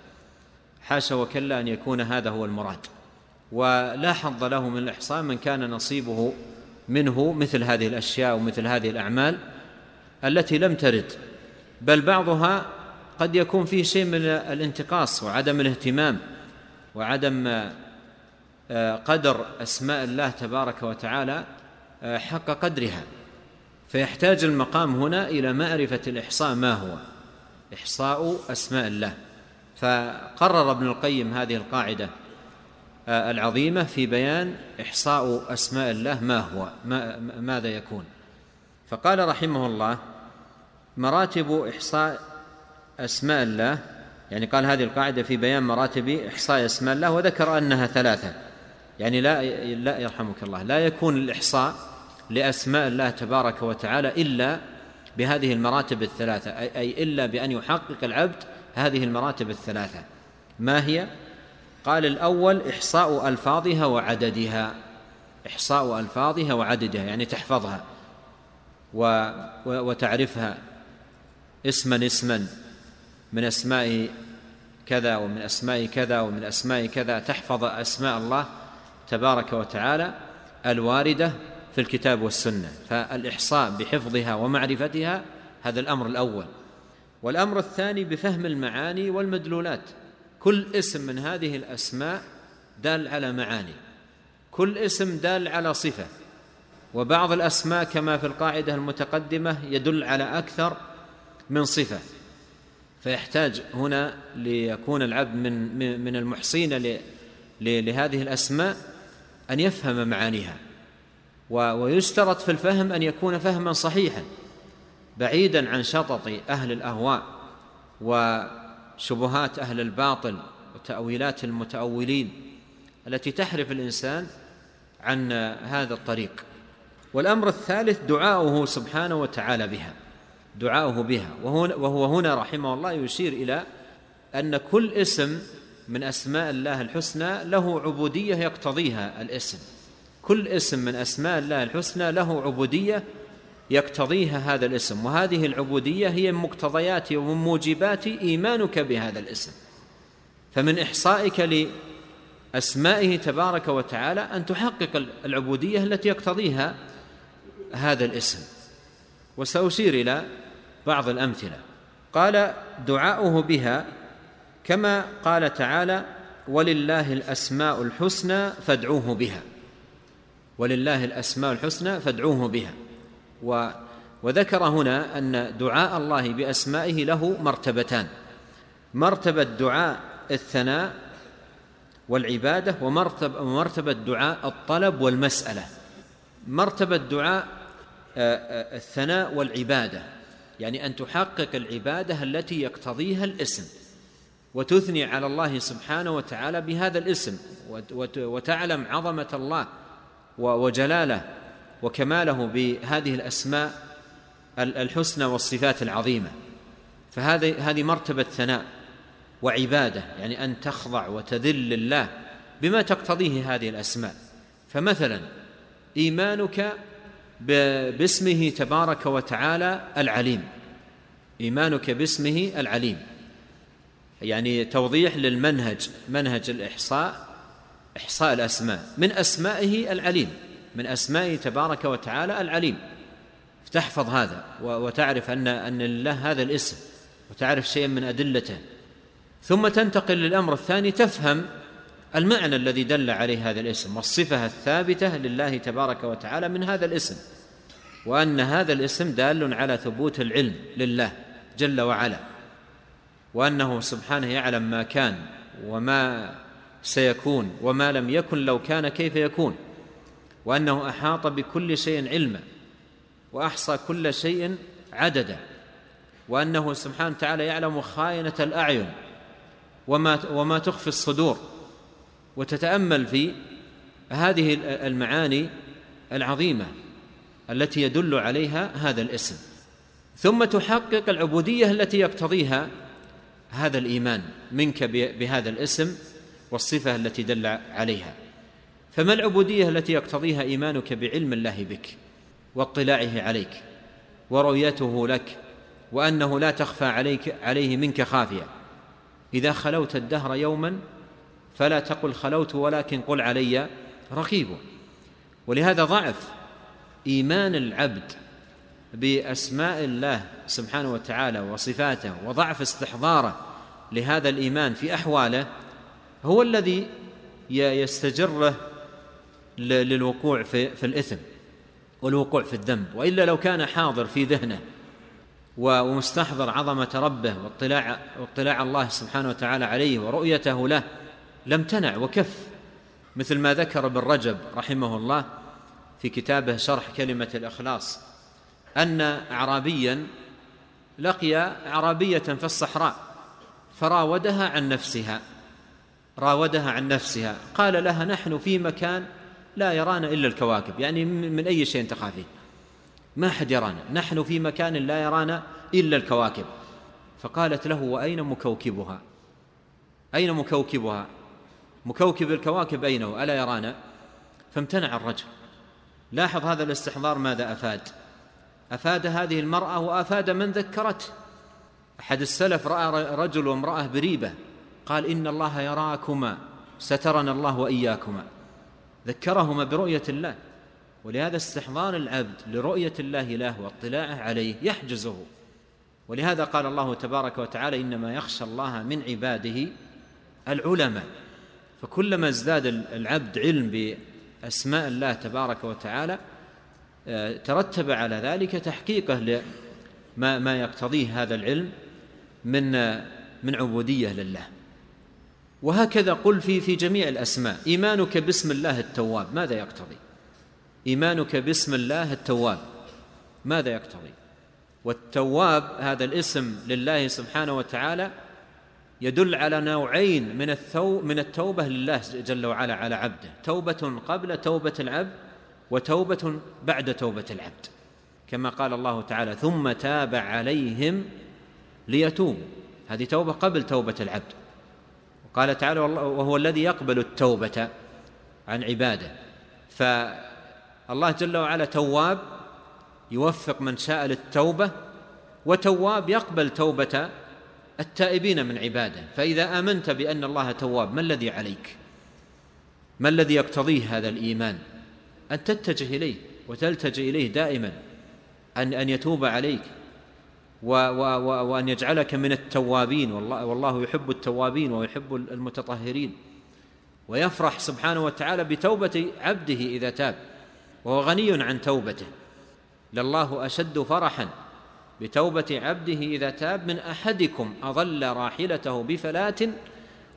حاشا وكلا أن يكون هذا هو المراد. ولا حظ له من الإحصاء من كان نصيبه منه مثل هذه الأشياء ومثل هذه الأعمال التي لم ترد. بل بعضها قد يكون فيه شيء من الانتقاص وعدم الاهتمام وعدم آه، قدر أسماء الله تبارك وتعالى آه، حق قدرها. فيحتاج المقام هنا إلى معرفة الإحصاء ما هو. إحصاء أسماء الله. فقرر ابن القيم هذه القاعدة. آه، العظيمة في بيان إحصاء أسماء الله ما هو ما ماذا يكون. فقال رحمه الله مراتب إحصاء أسماء الله يعني قال هذه القاعدة في بيان مراتب إحصاء أسماء الله وذكر أنها ثلاثة. يعني لا لا يرحمك الله لا يكون الإحصاء لأسماء الله تبارك وتعالى إلا بهذه المراتب الثلاثة أي إلا بأن يحقق العبد هذه المراتب الثلاثة. ما هي؟ قال الأول إحصاء ألفاظها وعددها. إحصاء ألفاظها وعددها يعني تحفظها وتعرفها. اسما اسما. من أسماء كذا ومن أسماء كذا ومن أسماء كذا. تحفظ أسماء الله تبارك وتعالى الواردة في الكتاب والسنة. فالإحصاء بحفظها ومعرفتها هذا الأمر الأول. والأمر الثاني بفهم المعاني والمدلولات. كل اسم من هذه الأسماء دال على معاني كل اسم دال على صفة وبعض الأسماء كما في القاعدة المتقدمة يدل على أكثر من صفة فيحتاج هنا ليكون العبد من من المحصين لهذه الأسماء أن يفهم معانيها ويشترط في الفهم أن يكون فهما صحيحا بعيدا عن شطط أهل الأهواء وشبهات أهل الباطل وتأويلات المتأولين التي تحرف الإنسان عن هذا الطريق. والأمر الثالث دعاؤه سبحانه وتعالى بها دعاؤه بها. وهو هنا رحمه الله يشير إلى أن كل اسم من أسماء الله الحسنى له عبودية يقتضيها الاسم. كل اسم من أسماء الله الحسنى له عبودية يقتضيها هذا الاسم وهذه العبودية هي من مقتضيات ومن موجبات إيمانك بهذا الاسم. فمن إحصائك لأسمائه تبارك وتعالى أن تحقق العبودية التي يقتضيها هذا الاسم. وسأشير إلى بعض الأمثلة. قال دعاؤه بها كما قال تعالى ولله الأسماء الحسنى فادعوه بها. ولله الأسماء الحسنى فادعوه بها. و وذكر هنا أن دعاء الله بأسمائه له مرتبتان. مرتبة دعاء الثناء والعبادة ومرتبة ومرتبة دعاء الطلب والمسألة. مرتبة دعاء آه، آه، الثناء والعبادة. يعني أن تحقق العبادة التي يقتضيها الاسم وتثني على الله سبحانه وتعالى بهذا الاسم وتعلم عظمة الله وجلاله. وكماله بهذه الأسماء الحسنى والصفات العظيمة. فهذه هذه مرتبة ثناء وعبادة يعني أن تخضع وتذل لله بما تقتضيه هذه الأسماء. فمثلا إيمانك باسمه تبارك وتعالى العليم. إيمانك باسمه العليم. يعني توضيح للمنهج منهج الإحصاء إحصاء الأسماء من أسمائه العليم. من أسمائه تبارك وتعالى العليم. تحفظ هذا وتعرف أن أن لله هذا الاسم وتعرف شيئا من أدلته. ثم تنتقل للأمر الثاني تفهم المعنى الذي دل عليه هذا الاسم والصفة الثابتة لله تبارك وتعالى من هذا الاسم وأن هذا الاسم دال على ثبوت العلم لله جل وعلا وأنه سبحانه يعلم ما كان وما سيكون وما لم يكن لو كان كيف يكون. وأنه أحاط بكل شيء علما وأحصى كل شيء عددا وأنه سبحانه وتعالى يعلم خائنة الأعين وما وما تخفي الصدور وتتأمل في هذه المعاني العظيمة التي يدل عليها هذا الاسم. ثم تحقق العبودية التي يقتضيها هذا الإيمان منك بهذا الاسم والصفة التي دل عليها. فما العبودية التي يقتضيها إيمانك بعلم الله بك واطلاعه عليك ورؤيته لك وأنه لا تخفى عليك عليه منك خافية؟ إذا خلوت الدهر يوما فلا تقل خلوت ولكن قل علي رقيب. ولهذا ضعف إيمان العبد بأسماء الله سبحانه وتعالى وصفاته وضعف استحضاره لهذا الإيمان في أحواله هو الذي يستجره للوقوع في, في الإثم والوقوع في الذنب وإلا لو كان حاضر في ذهنه ومستحضر عظمة ربه واطلاع واطلاع الله سبحانه وتعالى عليه ورؤيته له لم تنع وكف مثل ما ذكر ابن رجب رحمه الله في كتابه شرح كلمة الإخلاص أن أعرابيا لقي أعرابية في الصحراء فراودها عن نفسها راودها عن نفسها قال لها نحن في مكان لا يرانا إلا الكواكب يعني من أي شيء تخافين. ما حد يرانا. نحن في مكان لا يرانا إلا الكواكب. فقالت له وأين مكوكبها؟ أين مكوكبها؟ مكوكب الكواكب أين هو؟ ألا يرانا؟ فامتنع الرجل. لاحظ هذا الاستحضار ماذا أفاد. أفاد هذه المرأة وأفاد من ذكرته. أحد السلف رأى رجل وامرأة بريبة. قال إن الله يراكما سترنا الله وإياكما. ذكرهما برؤية الله. ولهذا استحضار العبد لرؤية الله له واطلاعه عليه يحجزه. ولهذا قال الله تبارك وتعالى إنما يخشى الله من عباده العلماء. فكلما ازداد العبد علم بأسماء الله تبارك وتعالى آه، ترتب على ذلك تحقيقه لما ما يقتضيه هذا العلم من من عبودية لله. وهكذا قل في في جميع الأسماء. إيمانك باسم الله التواب ماذا يقتضي؟ إيمانك باسم الله التواب ماذا يقتضي؟ والتواب هذا الاسم لله سبحانه وتعالى يدل على نوعين من الثو من التوبة لله جل وعلا على عبده. توبة قبل توبة العبد وتوبة بعد توبة العبد. كما قال الله تعالى ثم تاب عليهم ليتوبوا هذه توبة قبل توبة العبد. قال تعالى وهو الذي يقبل التوبة عن عباده. فالله جل وعلا تواب يوفق من شاء للتوبة وتواب يقبل توبة التائبين من عباده. فإذا آمنت بأن الله تواب ما الذي عليك؟ ما الذي يقتضيه هذا الإيمان؟ أن تتجه إليه وتلتجئ إليه دائما أن أن يتوب عليك. و و و وأن يجعلك من التوابين. والله, والله يحب التوابين ويحب المتطهرين. ويفرح سبحانه وتعالى بتوبة عبده إذا تاب. وهو غني عن توبته. لله أشد فرحا بتوبة عبده إذا تاب من أحدكم أظل راحلته بفلاة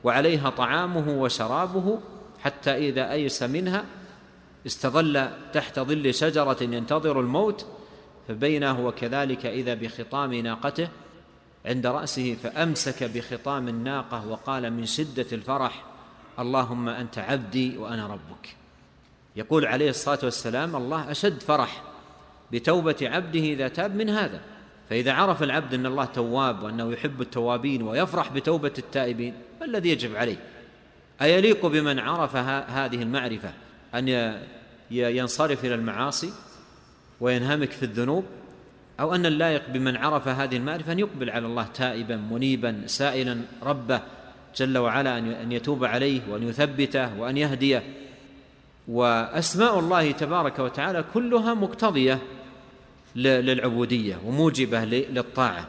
وعليها طعامه وشرابه حتى إذا أيس منها استظل تحت ظل شجرة ينتظر الموت فبينه وكذلك إذا بخطام ناقته عند رأسه فأمسك بخطام الناقة وقال من شدة الفرح اللهم أنت عبدي وأنا ربك. يقول عليه الصلاة والسلام الله أشد فرح بتوبة عبده إذا تاب من هذا. فإذا عرف العبد أن الله تواب وأنه يحب التوابين ويفرح بتوبة التائبين ما الذي يجب عليه؟ أيليق بمن عرف هذه المعرفة أن ينصرف إلى المعاصي؟ وينهمك في الذنوب أو أن اللائق بمن عرف هذه المعرفة أن يقبل على الله تائبا منيبا سائلا ربه جل وعلا أن يتوب عليه وأن يثبته وأن يهديه. وأسماء الله تبارك وتعالى كلها مقتضية للعبودية وموجبة للطاعة.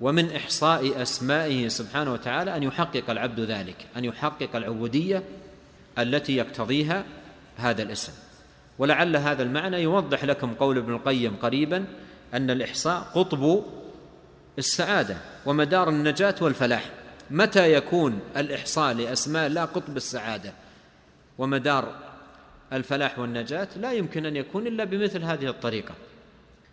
ومن إحصاء أسمائه سبحانه وتعالى أن يحقق العبد ذلك أن يحقق العبودية التي يقتضيها هذا الاسم. ولعل هذا المعنى يوضح لكم قول ابن القيم قريبا أن الإحصاء قطب السعادة ومدار النجاة والفلاح. متى يكون الإحصاء لأسماء الله قطب السعادة ومدار الفلاح والنجاة؟ لا يمكن أن يكون إلا بمثل هذه الطريقة.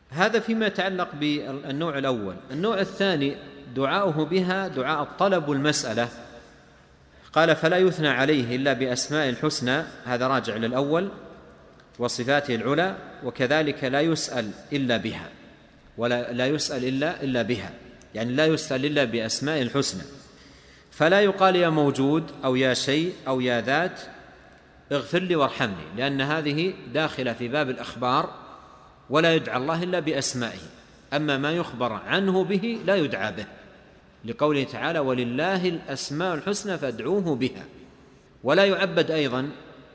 هذا فيما يتعلق بالنوع الأول. النوع الثاني دعاؤه بها دعاء الطلب والمسألة قال فلا يثنى عليه إلا بأسماء الحسنى. هذا راجع للأول. وصفاته العلى وكذلك لا يسأل إلا بها. ولا لا يسأل إلا إلا بها. يعني لا يسأل إلا بأسماء الحسنى. فلا يقال يا موجود أو يا شيء أو يا ذات اغفر لي وارحمني لأن هذه داخلة في باب الأخبار ولا يدعى الله إلا بأسمائه. أما ما يخبر عنه به لا يدعى به. لقوله تعالى ولله الأسماء الحسنى فادعوه بها. ولا يعبد أيضا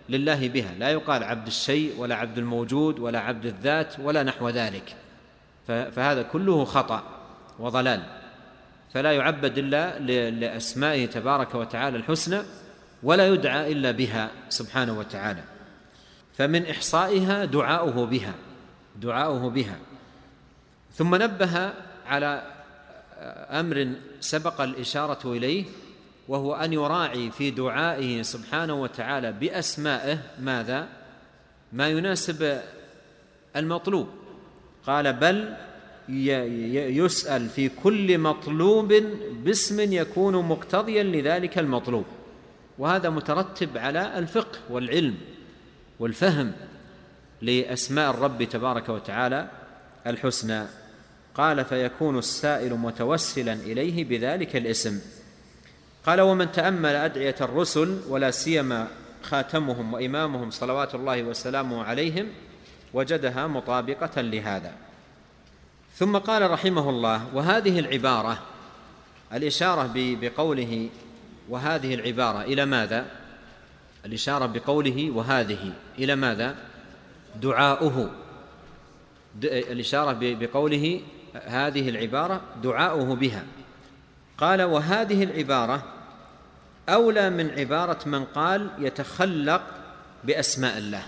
لله بها. لا يقال عبد الشيء ولا عبد الموجود ولا عبد الذات ولا نحو ذلك. فهذا كله خطأ وضلال. فلا يعبد إلا لأسمائه تبارك وتعالى الحسنى ولا يدعى إلا بها سبحانه وتعالى. فمن إحصائها دعاؤه بها دعاؤه بها. ثم نبه على أمر سبق الإشارة إليه وهو أن يراعي في دعائه سبحانه وتعالى بأسمائه ماذا؟ ما يناسب المطلوب. قال بل يسأل في كل مطلوب باسم يكون مقتضيا لذلك المطلوب. وهذا مترتب على الفقه والعلم والفهم لأسماء الرب تبارك وتعالى الحسنى. قال فيكون السائل متوسلا إليه بذلك الاسم. قال ومن تأمل أدعية الرسل ولا سيما خاتمهم وإمامهم صلوات الله وسلامه عليهم وجدها مطابقة لهذا. ثم قال رحمه الله وهذه العبارة الإشارة بقوله وهذه العبارة إلى ماذا؟ الإشارة بقوله وهذه إلى ماذا؟ دعاؤه. الإشارة بقوله هذه العبارة دعاؤه بها. قال وهذه العبارة أولى من عبارة من قال يتخلق بأسماء الله.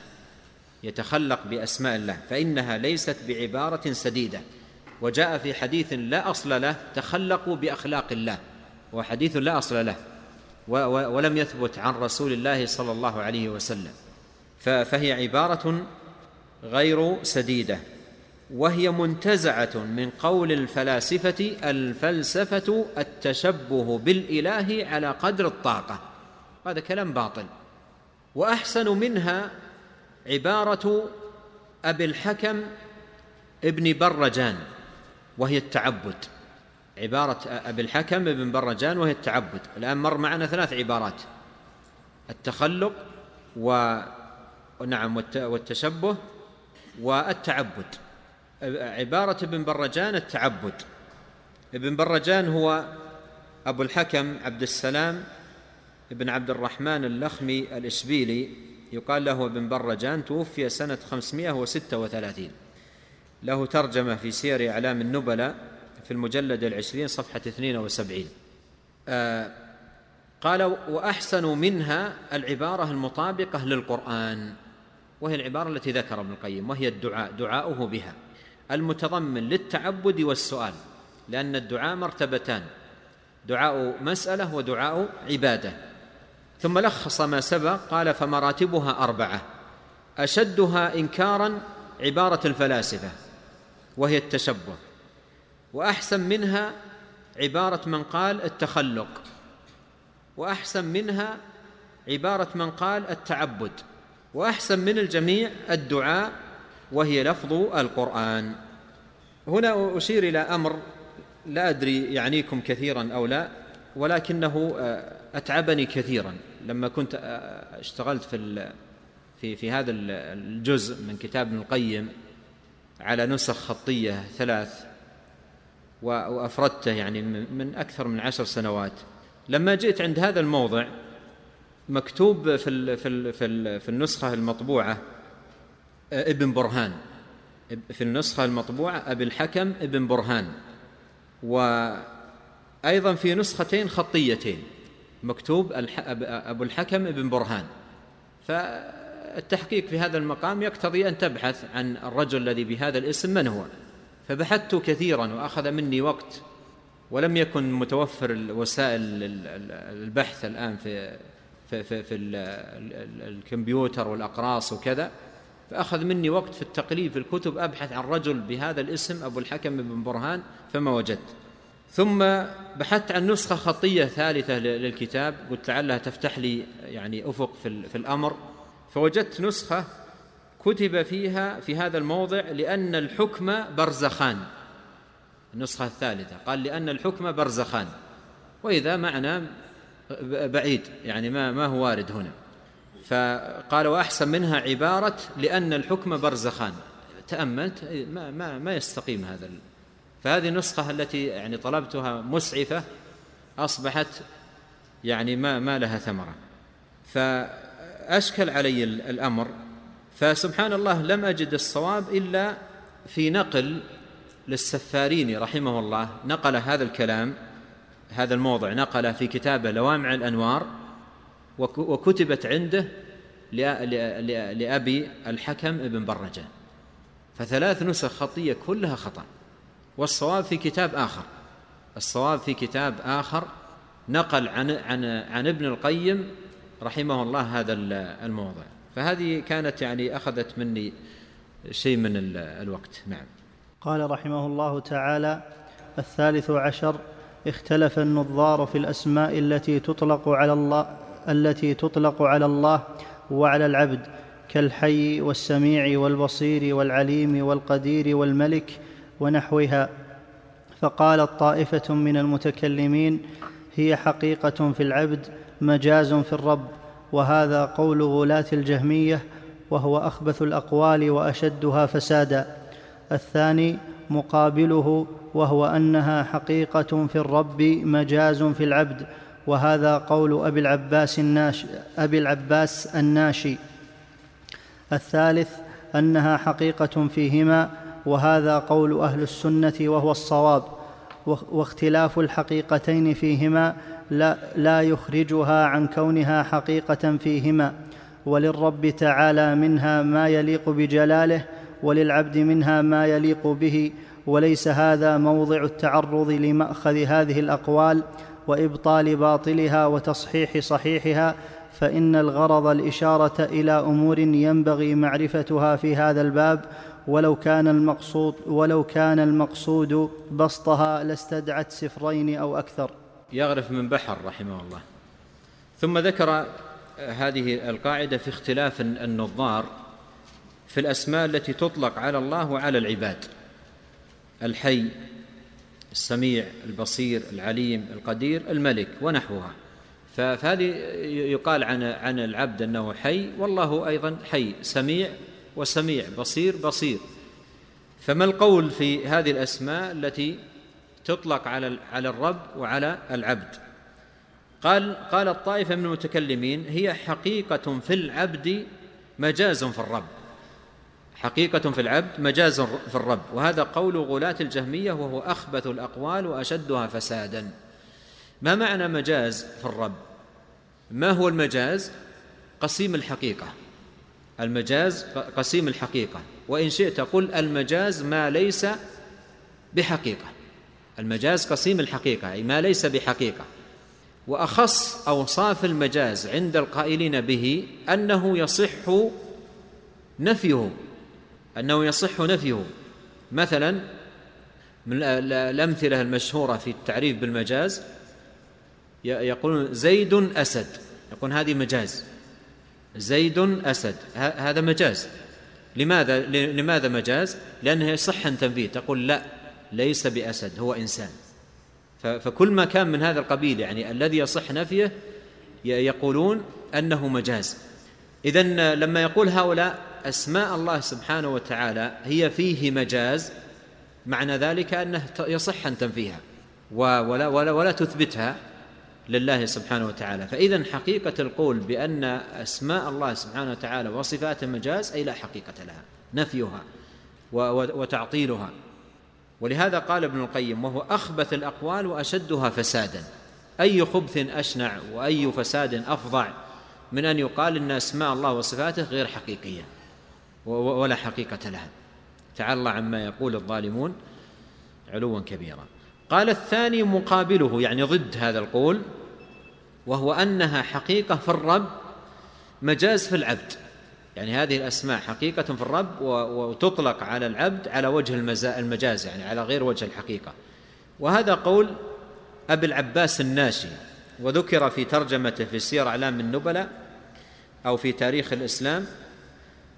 يتخلق بأسماء الله فإنها ليست بعبارة سديدة. وجاء في حديث لا أصل له تخلقوا بأخلاق الله. وحديث لا أصل له ولم يثبت عن رسول الله صلى الله عليه وسلم. فهي عبارة غير سديدة. وهي منتزعة من قول الفلاسفة الفلسفة التشبه بالإله على قدر الطاقة. هذا كلام باطل. وأحسن منها عبارة أبي الحكم ابن برجان وهي التعبد. عبارة أبي الحكم ابن برجان وهي التعبد. الآن مر معنا ثلاث عبارات. التخلق و نعم والتشبه والتعبد عبارة ابن برجان التعبد. ابن برجان هو أبو الحكم عبد السلام ابن عبد الرحمن اللخمي الإشبيلي يقال له ابن برجان توفي سنة 536 له ترجمة في سير أعلام النبلاء في المجلد العشرين صفحة 72 آه قال وأحسن منها العبارة المطابقة للقرآن وهي العبارة التي ذكر ابن القيم وهي الدعاء دعاؤه بها. المتضمن للتعبد والسؤال لأن الدعاء مرتبتان دعاء مسألة ودعاء عبادة. ثم لخص ما سبق قال فمراتبها أربعة أشدها إنكارا عبارة الفلاسفة وهي التشبه وأحسن منها عبارة من قال التخلق وأحسن منها عبارة من قال التعبد وأحسن من الجميع الدعاء وهي لفظ القرآن. هنا أشير إلى أمر لا أدري يعنيكم كثيرا أو لا ولكنه آه، أتعبني كثيرا. لما كنت آه، اشتغلت في في في هذا الجزء من كتاب ابن القيم على نسخ خطية ثلاث وأفردته يعني من أكثر من عشر سنوات. لما جئت عند هذا الموضع مكتوب في في في النسخة المطبوعة ابن برهان. في النسخة المطبوعة أبي الحكم ابن برهان. وأيضا في نسختين خطيتين. مكتوب أبو الحكم ابن برهان. فالتحقيق في هذا المقام يقتضي أن تبحث عن الرجل الذي بهذا الاسم من هو. فبحثت كثيرا وأخذ مني وقت ولم يكن متوفر وسائل البحث الآن في في, في, في الكمبيوتر والأقراص وكذا. فأخذ مني وقت في التقليب في الكتب أبحث عن رجل بهذا الاسم أبو الحكم بن برهان فما وجدت. ثم بحثت عن نسخة خطية ثالثة للكتاب قلت لعلها تفتح لي يعني أفق في, الأمر. فوجدت نسخة كتب فيها في هذا الموضع لأن الحكم برزخان. النسخة الثالثة قال لأن الحكم برزخان. وإذا معنى بعيد يعني ما ما هو وارد هنا. فقال وأحسن منها عبارة لأن الحكم برزخان. تأملت ما ما ما يستقيم هذا فهذه النسخة التي يعني طلبتها مسعفة أصبحت يعني ما ما لها ثمرة. فأشكل علي الأمر. فسبحان الله لم أجد الصواب إلا في نقل للسفاريني رحمه الله. نقل هذا الكلام هذا الموضع نقل في كتابه لوامع الأنوار وكتبت عنده لأبي الحكم ابن برجة. فثلاث نسخ خطية كلها خطأ. والصواب في كتاب آخر. الصواب في كتاب آخر نقل عن عن عن ابن القيم رحمه الله هذا الموضع. فهذه كانت يعني أخذت مني شيء من الوقت. نعم. قال رحمه الله تعالى الثالث عشر اختلف النظار في الأسماء التي تطلق على الله التي تطلق على الله وعلى العبد كالحي والسميع والبصير والعليم والقدير والملك ونحوها. فقالت طائفه من المتكلمين هي حقيقة في العبد مجاز في الرب وهذا قول غلاة الجهمية وهو أخبث الأقوال وأشدها فسادا. الثاني مقابله وهو أنها حقيقة في الرب مجاز في العبد وهذا قول أبي العباس الناشي, أبي العباس الناشي. الثالث أنها حقيقة فيهما وهذا قول أهل السنة وهو الصواب. واختلاف الحقيقتين فيهما لا, لا يخرجها عن كونها حقيقة فيهما. وللرب تعالى منها ما يليق بجلاله وللعبد منها ما يليق به. وليس هذا موضع التعرض لمأخذ هذه الأقوال وإبطال باطلها وتصحيح صحيحها فإن الغرض الإشارة إلى أمور ينبغي معرفتها في هذا الباب ولو كان المقصود ولو كان المقصود بسطها لاستدعت سفرين أو أكثر. يغرف من بحر رحمه الله. ثم ذكر هذه القاعدة في اختلاف النظار في الأسماء التي تطلق على الله وعلى العباد. الحي السميع البصير العليم القدير الملك ونحوها. فهذه يقال عن عن العبد أنه حي والله أيضا حي سميع وسميع بصير بصير. فما القول في هذه الأسماء التي تطلق على على الرب وعلى العبد؟ قال قال الطائفة من المتكلمين هي حقيقة في العبد مجاز في الرب. حقيقة في العبد مجاز في الرب. وهذا قول غلاة الجهمية وهو أخبث الأقوال وأشدها فسادا. ما معنى مجاز في الرب؟ ما هو المجاز؟ قسيم الحقيقة. المجاز قسيم الحقيقة. وإن شئت قل المجاز ما ليس بحقيقة. المجاز قسيم الحقيقة أي ما ليس بحقيقة. وأخص أوصاف المجاز عند القائلين به أنه يصح نفيه. أنه يصح نفيه. مثلا من الأمثلة المشهورة في التعريف بالمجاز يقولون زيد أسد. يقول هذه مجاز. زيد أسد. هذا مجاز. لماذا؟ لماذا مجاز؟ لأنه يصح أن تنفيه. تقول لا ليس بأسد هو إنسان. فكل ما كان من هذا القبيل يعني الذي يصح نفيه يقولون أنه مجاز. إذا لما يقول هؤلاء أسماء الله سبحانه وتعالى هي فيه مجاز معنى ذلك أنه يصح أن تنفيها ولا, ولا, ولا تثبتها لله سبحانه وتعالى. فإذا حقيقة القول بأن أسماء الله سبحانه وتعالى وصفاته مجاز أي لا حقيقة لها نفيها وتعطيلها. ولهذا قال ابن القيم وهو أخبث الأقوال وأشدها فسادا. أي خبث أشنع وأي فساد أفظع من أن يقال إن أسماء الله وصفاته غير حقيقية. ولا حقيقة لها. تعالى الله عما يقول الظالمون علوا كبيرا. قال الثاني مقابله يعني ضد هذا القول وهو أنها حقيقة في الرب مجاز في العبد. يعني هذه الأسماء حقيقة في الرب وتطلق على العبد على وجه المجاز يعني على غير وجه الحقيقة. وهذا قول أبي العباس الناشي وذكر في ترجمته في سير أعلام النبلاء أو في تاريخ الإسلام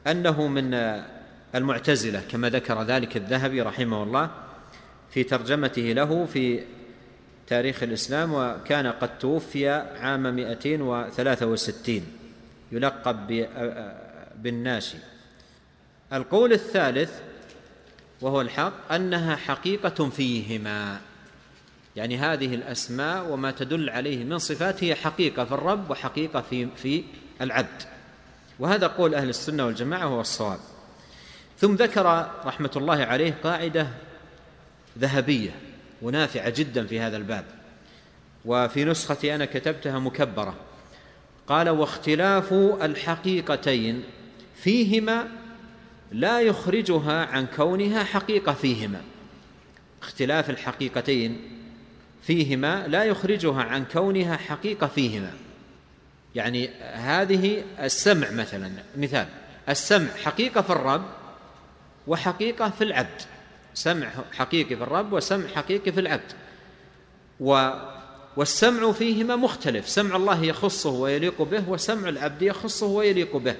أنه من المعتزلة كما ذكر ذلك الذهبي رحمه الله في ترجمته له في تاريخ الإسلام وكان قد توفي عام 263 يلقب بالناشي القول الثالث وهو الحق أنها حقيقة فيهما. يعني هذه الأسماء وما تدل عليه من صفات هي حقيقة في الرب وحقيقة في في العبد. وهذا قول أهل السنة والجماعة هو الصواب. ثم ذكر رحمة الله عليه قاعدة ذهبية ونافعة جدا في هذا الباب. وفي نسختي أنا كتبتها مكبرة. قال واختلاف الحقيقتين فيهما لا يخرجها عن كونها حقيقة فيهما. اختلاف الحقيقتين فيهما لا يخرجها عن كونها حقيقة فيهما. يعني هذه السمع مثلا مثال السمع حقيقة في الرب وحقيقة في العبد. سمع حقيقي في الرب وسمع حقيقي في العبد. و والسمع فيهما مختلف. سمع الله يخصه ويليق به وسمع العبد يخصه ويليق به.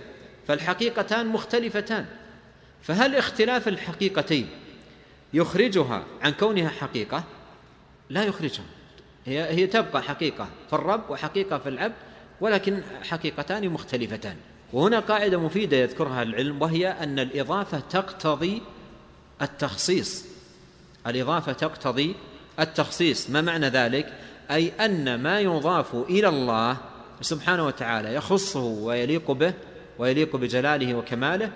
فالحقيقتان مختلفتان. فهل اختلاف الحقيقتين يخرجها عن كونها حقيقة؟ لا يخرجها. هي هي تبقى حقيقة في الرب وحقيقة في العبد ولكن حقيقتان مختلفتان. وهنا قاعدة مفيدة يذكرها العلم وهي أن الإضافة تقتضي التخصيص. الإضافة تقتضي التخصيص. ما معنى ذلك؟ أي أن ما يضاف إلى الله سبحانه وتعالى يخصه ويليق به ويليق بجلاله وكماله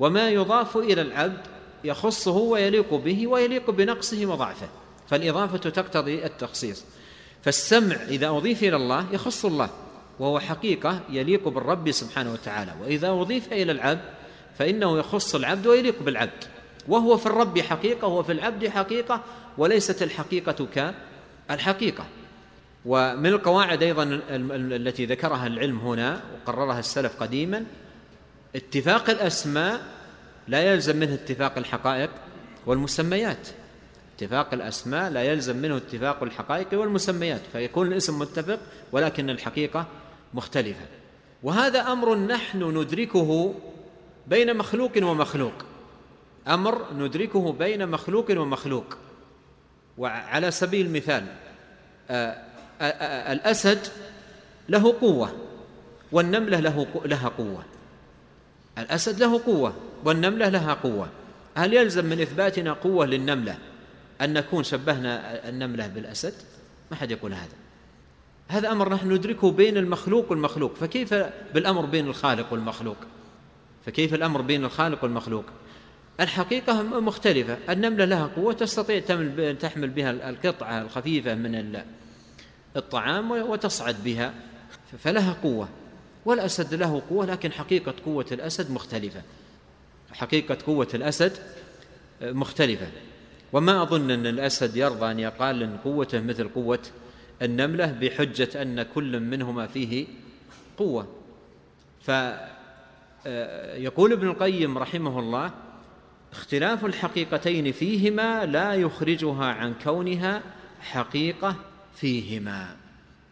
وما يضاف إلى العبد يخصه ويليق به ويليق بنقصه وضعفه. فالإضافة تقتضي التخصيص. فالسمع إذا أضيف إلى الله يخص الله. وهو حقيقة يليق بالرب سبحانه وتعالى. وإذا أضيف إلى العبد فإنه يخص العبد ويليق بالعبد. وهو في الرب حقيقة وهو في العبد حقيقة وليست الحقيقة كالحقيقه ومن القواعد أيضا التي ذكرها العلم هنا وقررها السلف قديما اتفاق الأسماء لا يلزم منه اتفاق الحقائق والمسميات. اتفاق الأسماء لا يلزم منه اتفاق الحقائق والمسميات. فيكون الاسم متفق ولكن الحقيقة مختلفه وهذا أمر نحن ندركه بين مخلوق ومخلوق. أمر ندركه بين مخلوق ومخلوق. وعلى سبيل المثال آه، آه، آه، الأسد له قوة والنملة له لها قوة. الأسد له قوة والنملة لها قوة. هل يلزم من إثباتنا قوة للنملة أن نكون شبهنا النملة بالأسد؟ ما حد يقول هذا. هذا أمر نحن ندركه بين المخلوق والمخلوق. فكيف بالأمر بين الخالق والمخلوق؟ فكيف الأمر بين الخالق والمخلوق؟ الحقيقة مختلفة. النملة لها قوة تستطيع تحمل بها القطعة الخفيفة من الطعام وتصعد بها. فلها قوة. والأسد له قوة لكن حقيقة قوة الأسد مختلفة. حقيقة قوة الأسد مختلفة. وما أظن أن الأسد يرضى أن يقال إن قوته مثل قوة النملة بحجة أن كل منهما فيه قوة. فيقول ابن القيم رحمه الله اختلاف الحقيقتين فيهما لا يخرجها عن كونها حقيقة فيهما.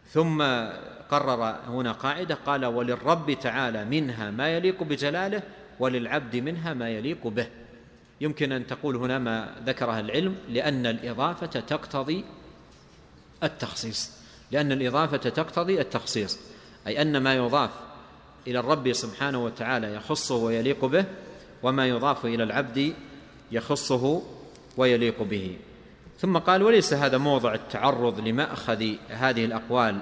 ثم قرر هنا قاعدة قال وللرب تعالى منها ما يليق بجلاله وللعبد منها ما يليق به. يمكن أن تقول هنا ما ذكرها العلم لأن الإضافة تقتضي التخصيص. لأن الإضافة تقتضي التخصيص أي أن ما يضاف إلى الرب سبحانه وتعالى يخصه ويليق به وما يضاف إلى العبد يخصه ويليق به. ثم قال وليس هذا موضع التعرض لمأخذ هذه الأقوال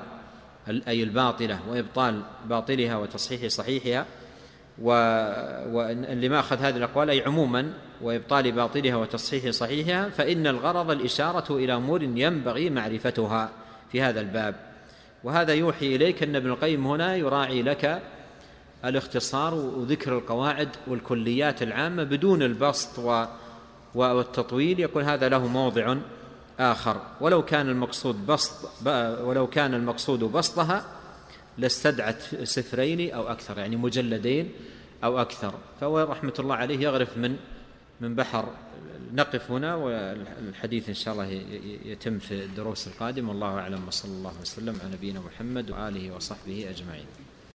أي الباطلة وإبطال باطلها وتصحيح صحيحها ولماخذ هذه الأقوال أي عموما وإبطال باطلها وتصحيح صحيحها فإن الغرض الإشارة إلى أمور ينبغي معرفتها في هذا الباب. وهذا يوحي إليك أن ابن القيم هنا يراعي لك الاختصار وذكر القواعد والكليات العامة بدون البسط والتطويل يقول هذا له موضع آخر. ولو كان المقصود بسط ولو كان المقصود بسطها لاستدعت سفرين أو أكثر يعني مجلدين أو أكثر. فهو رحمة الله عليه يغرف من من بحر. نقف هنا والحديث إن شاء الله يتم في الدروس القادمة. والله أعلم. وصلى الله وسلم على نبينا محمد وآله وصحبه أجمعين.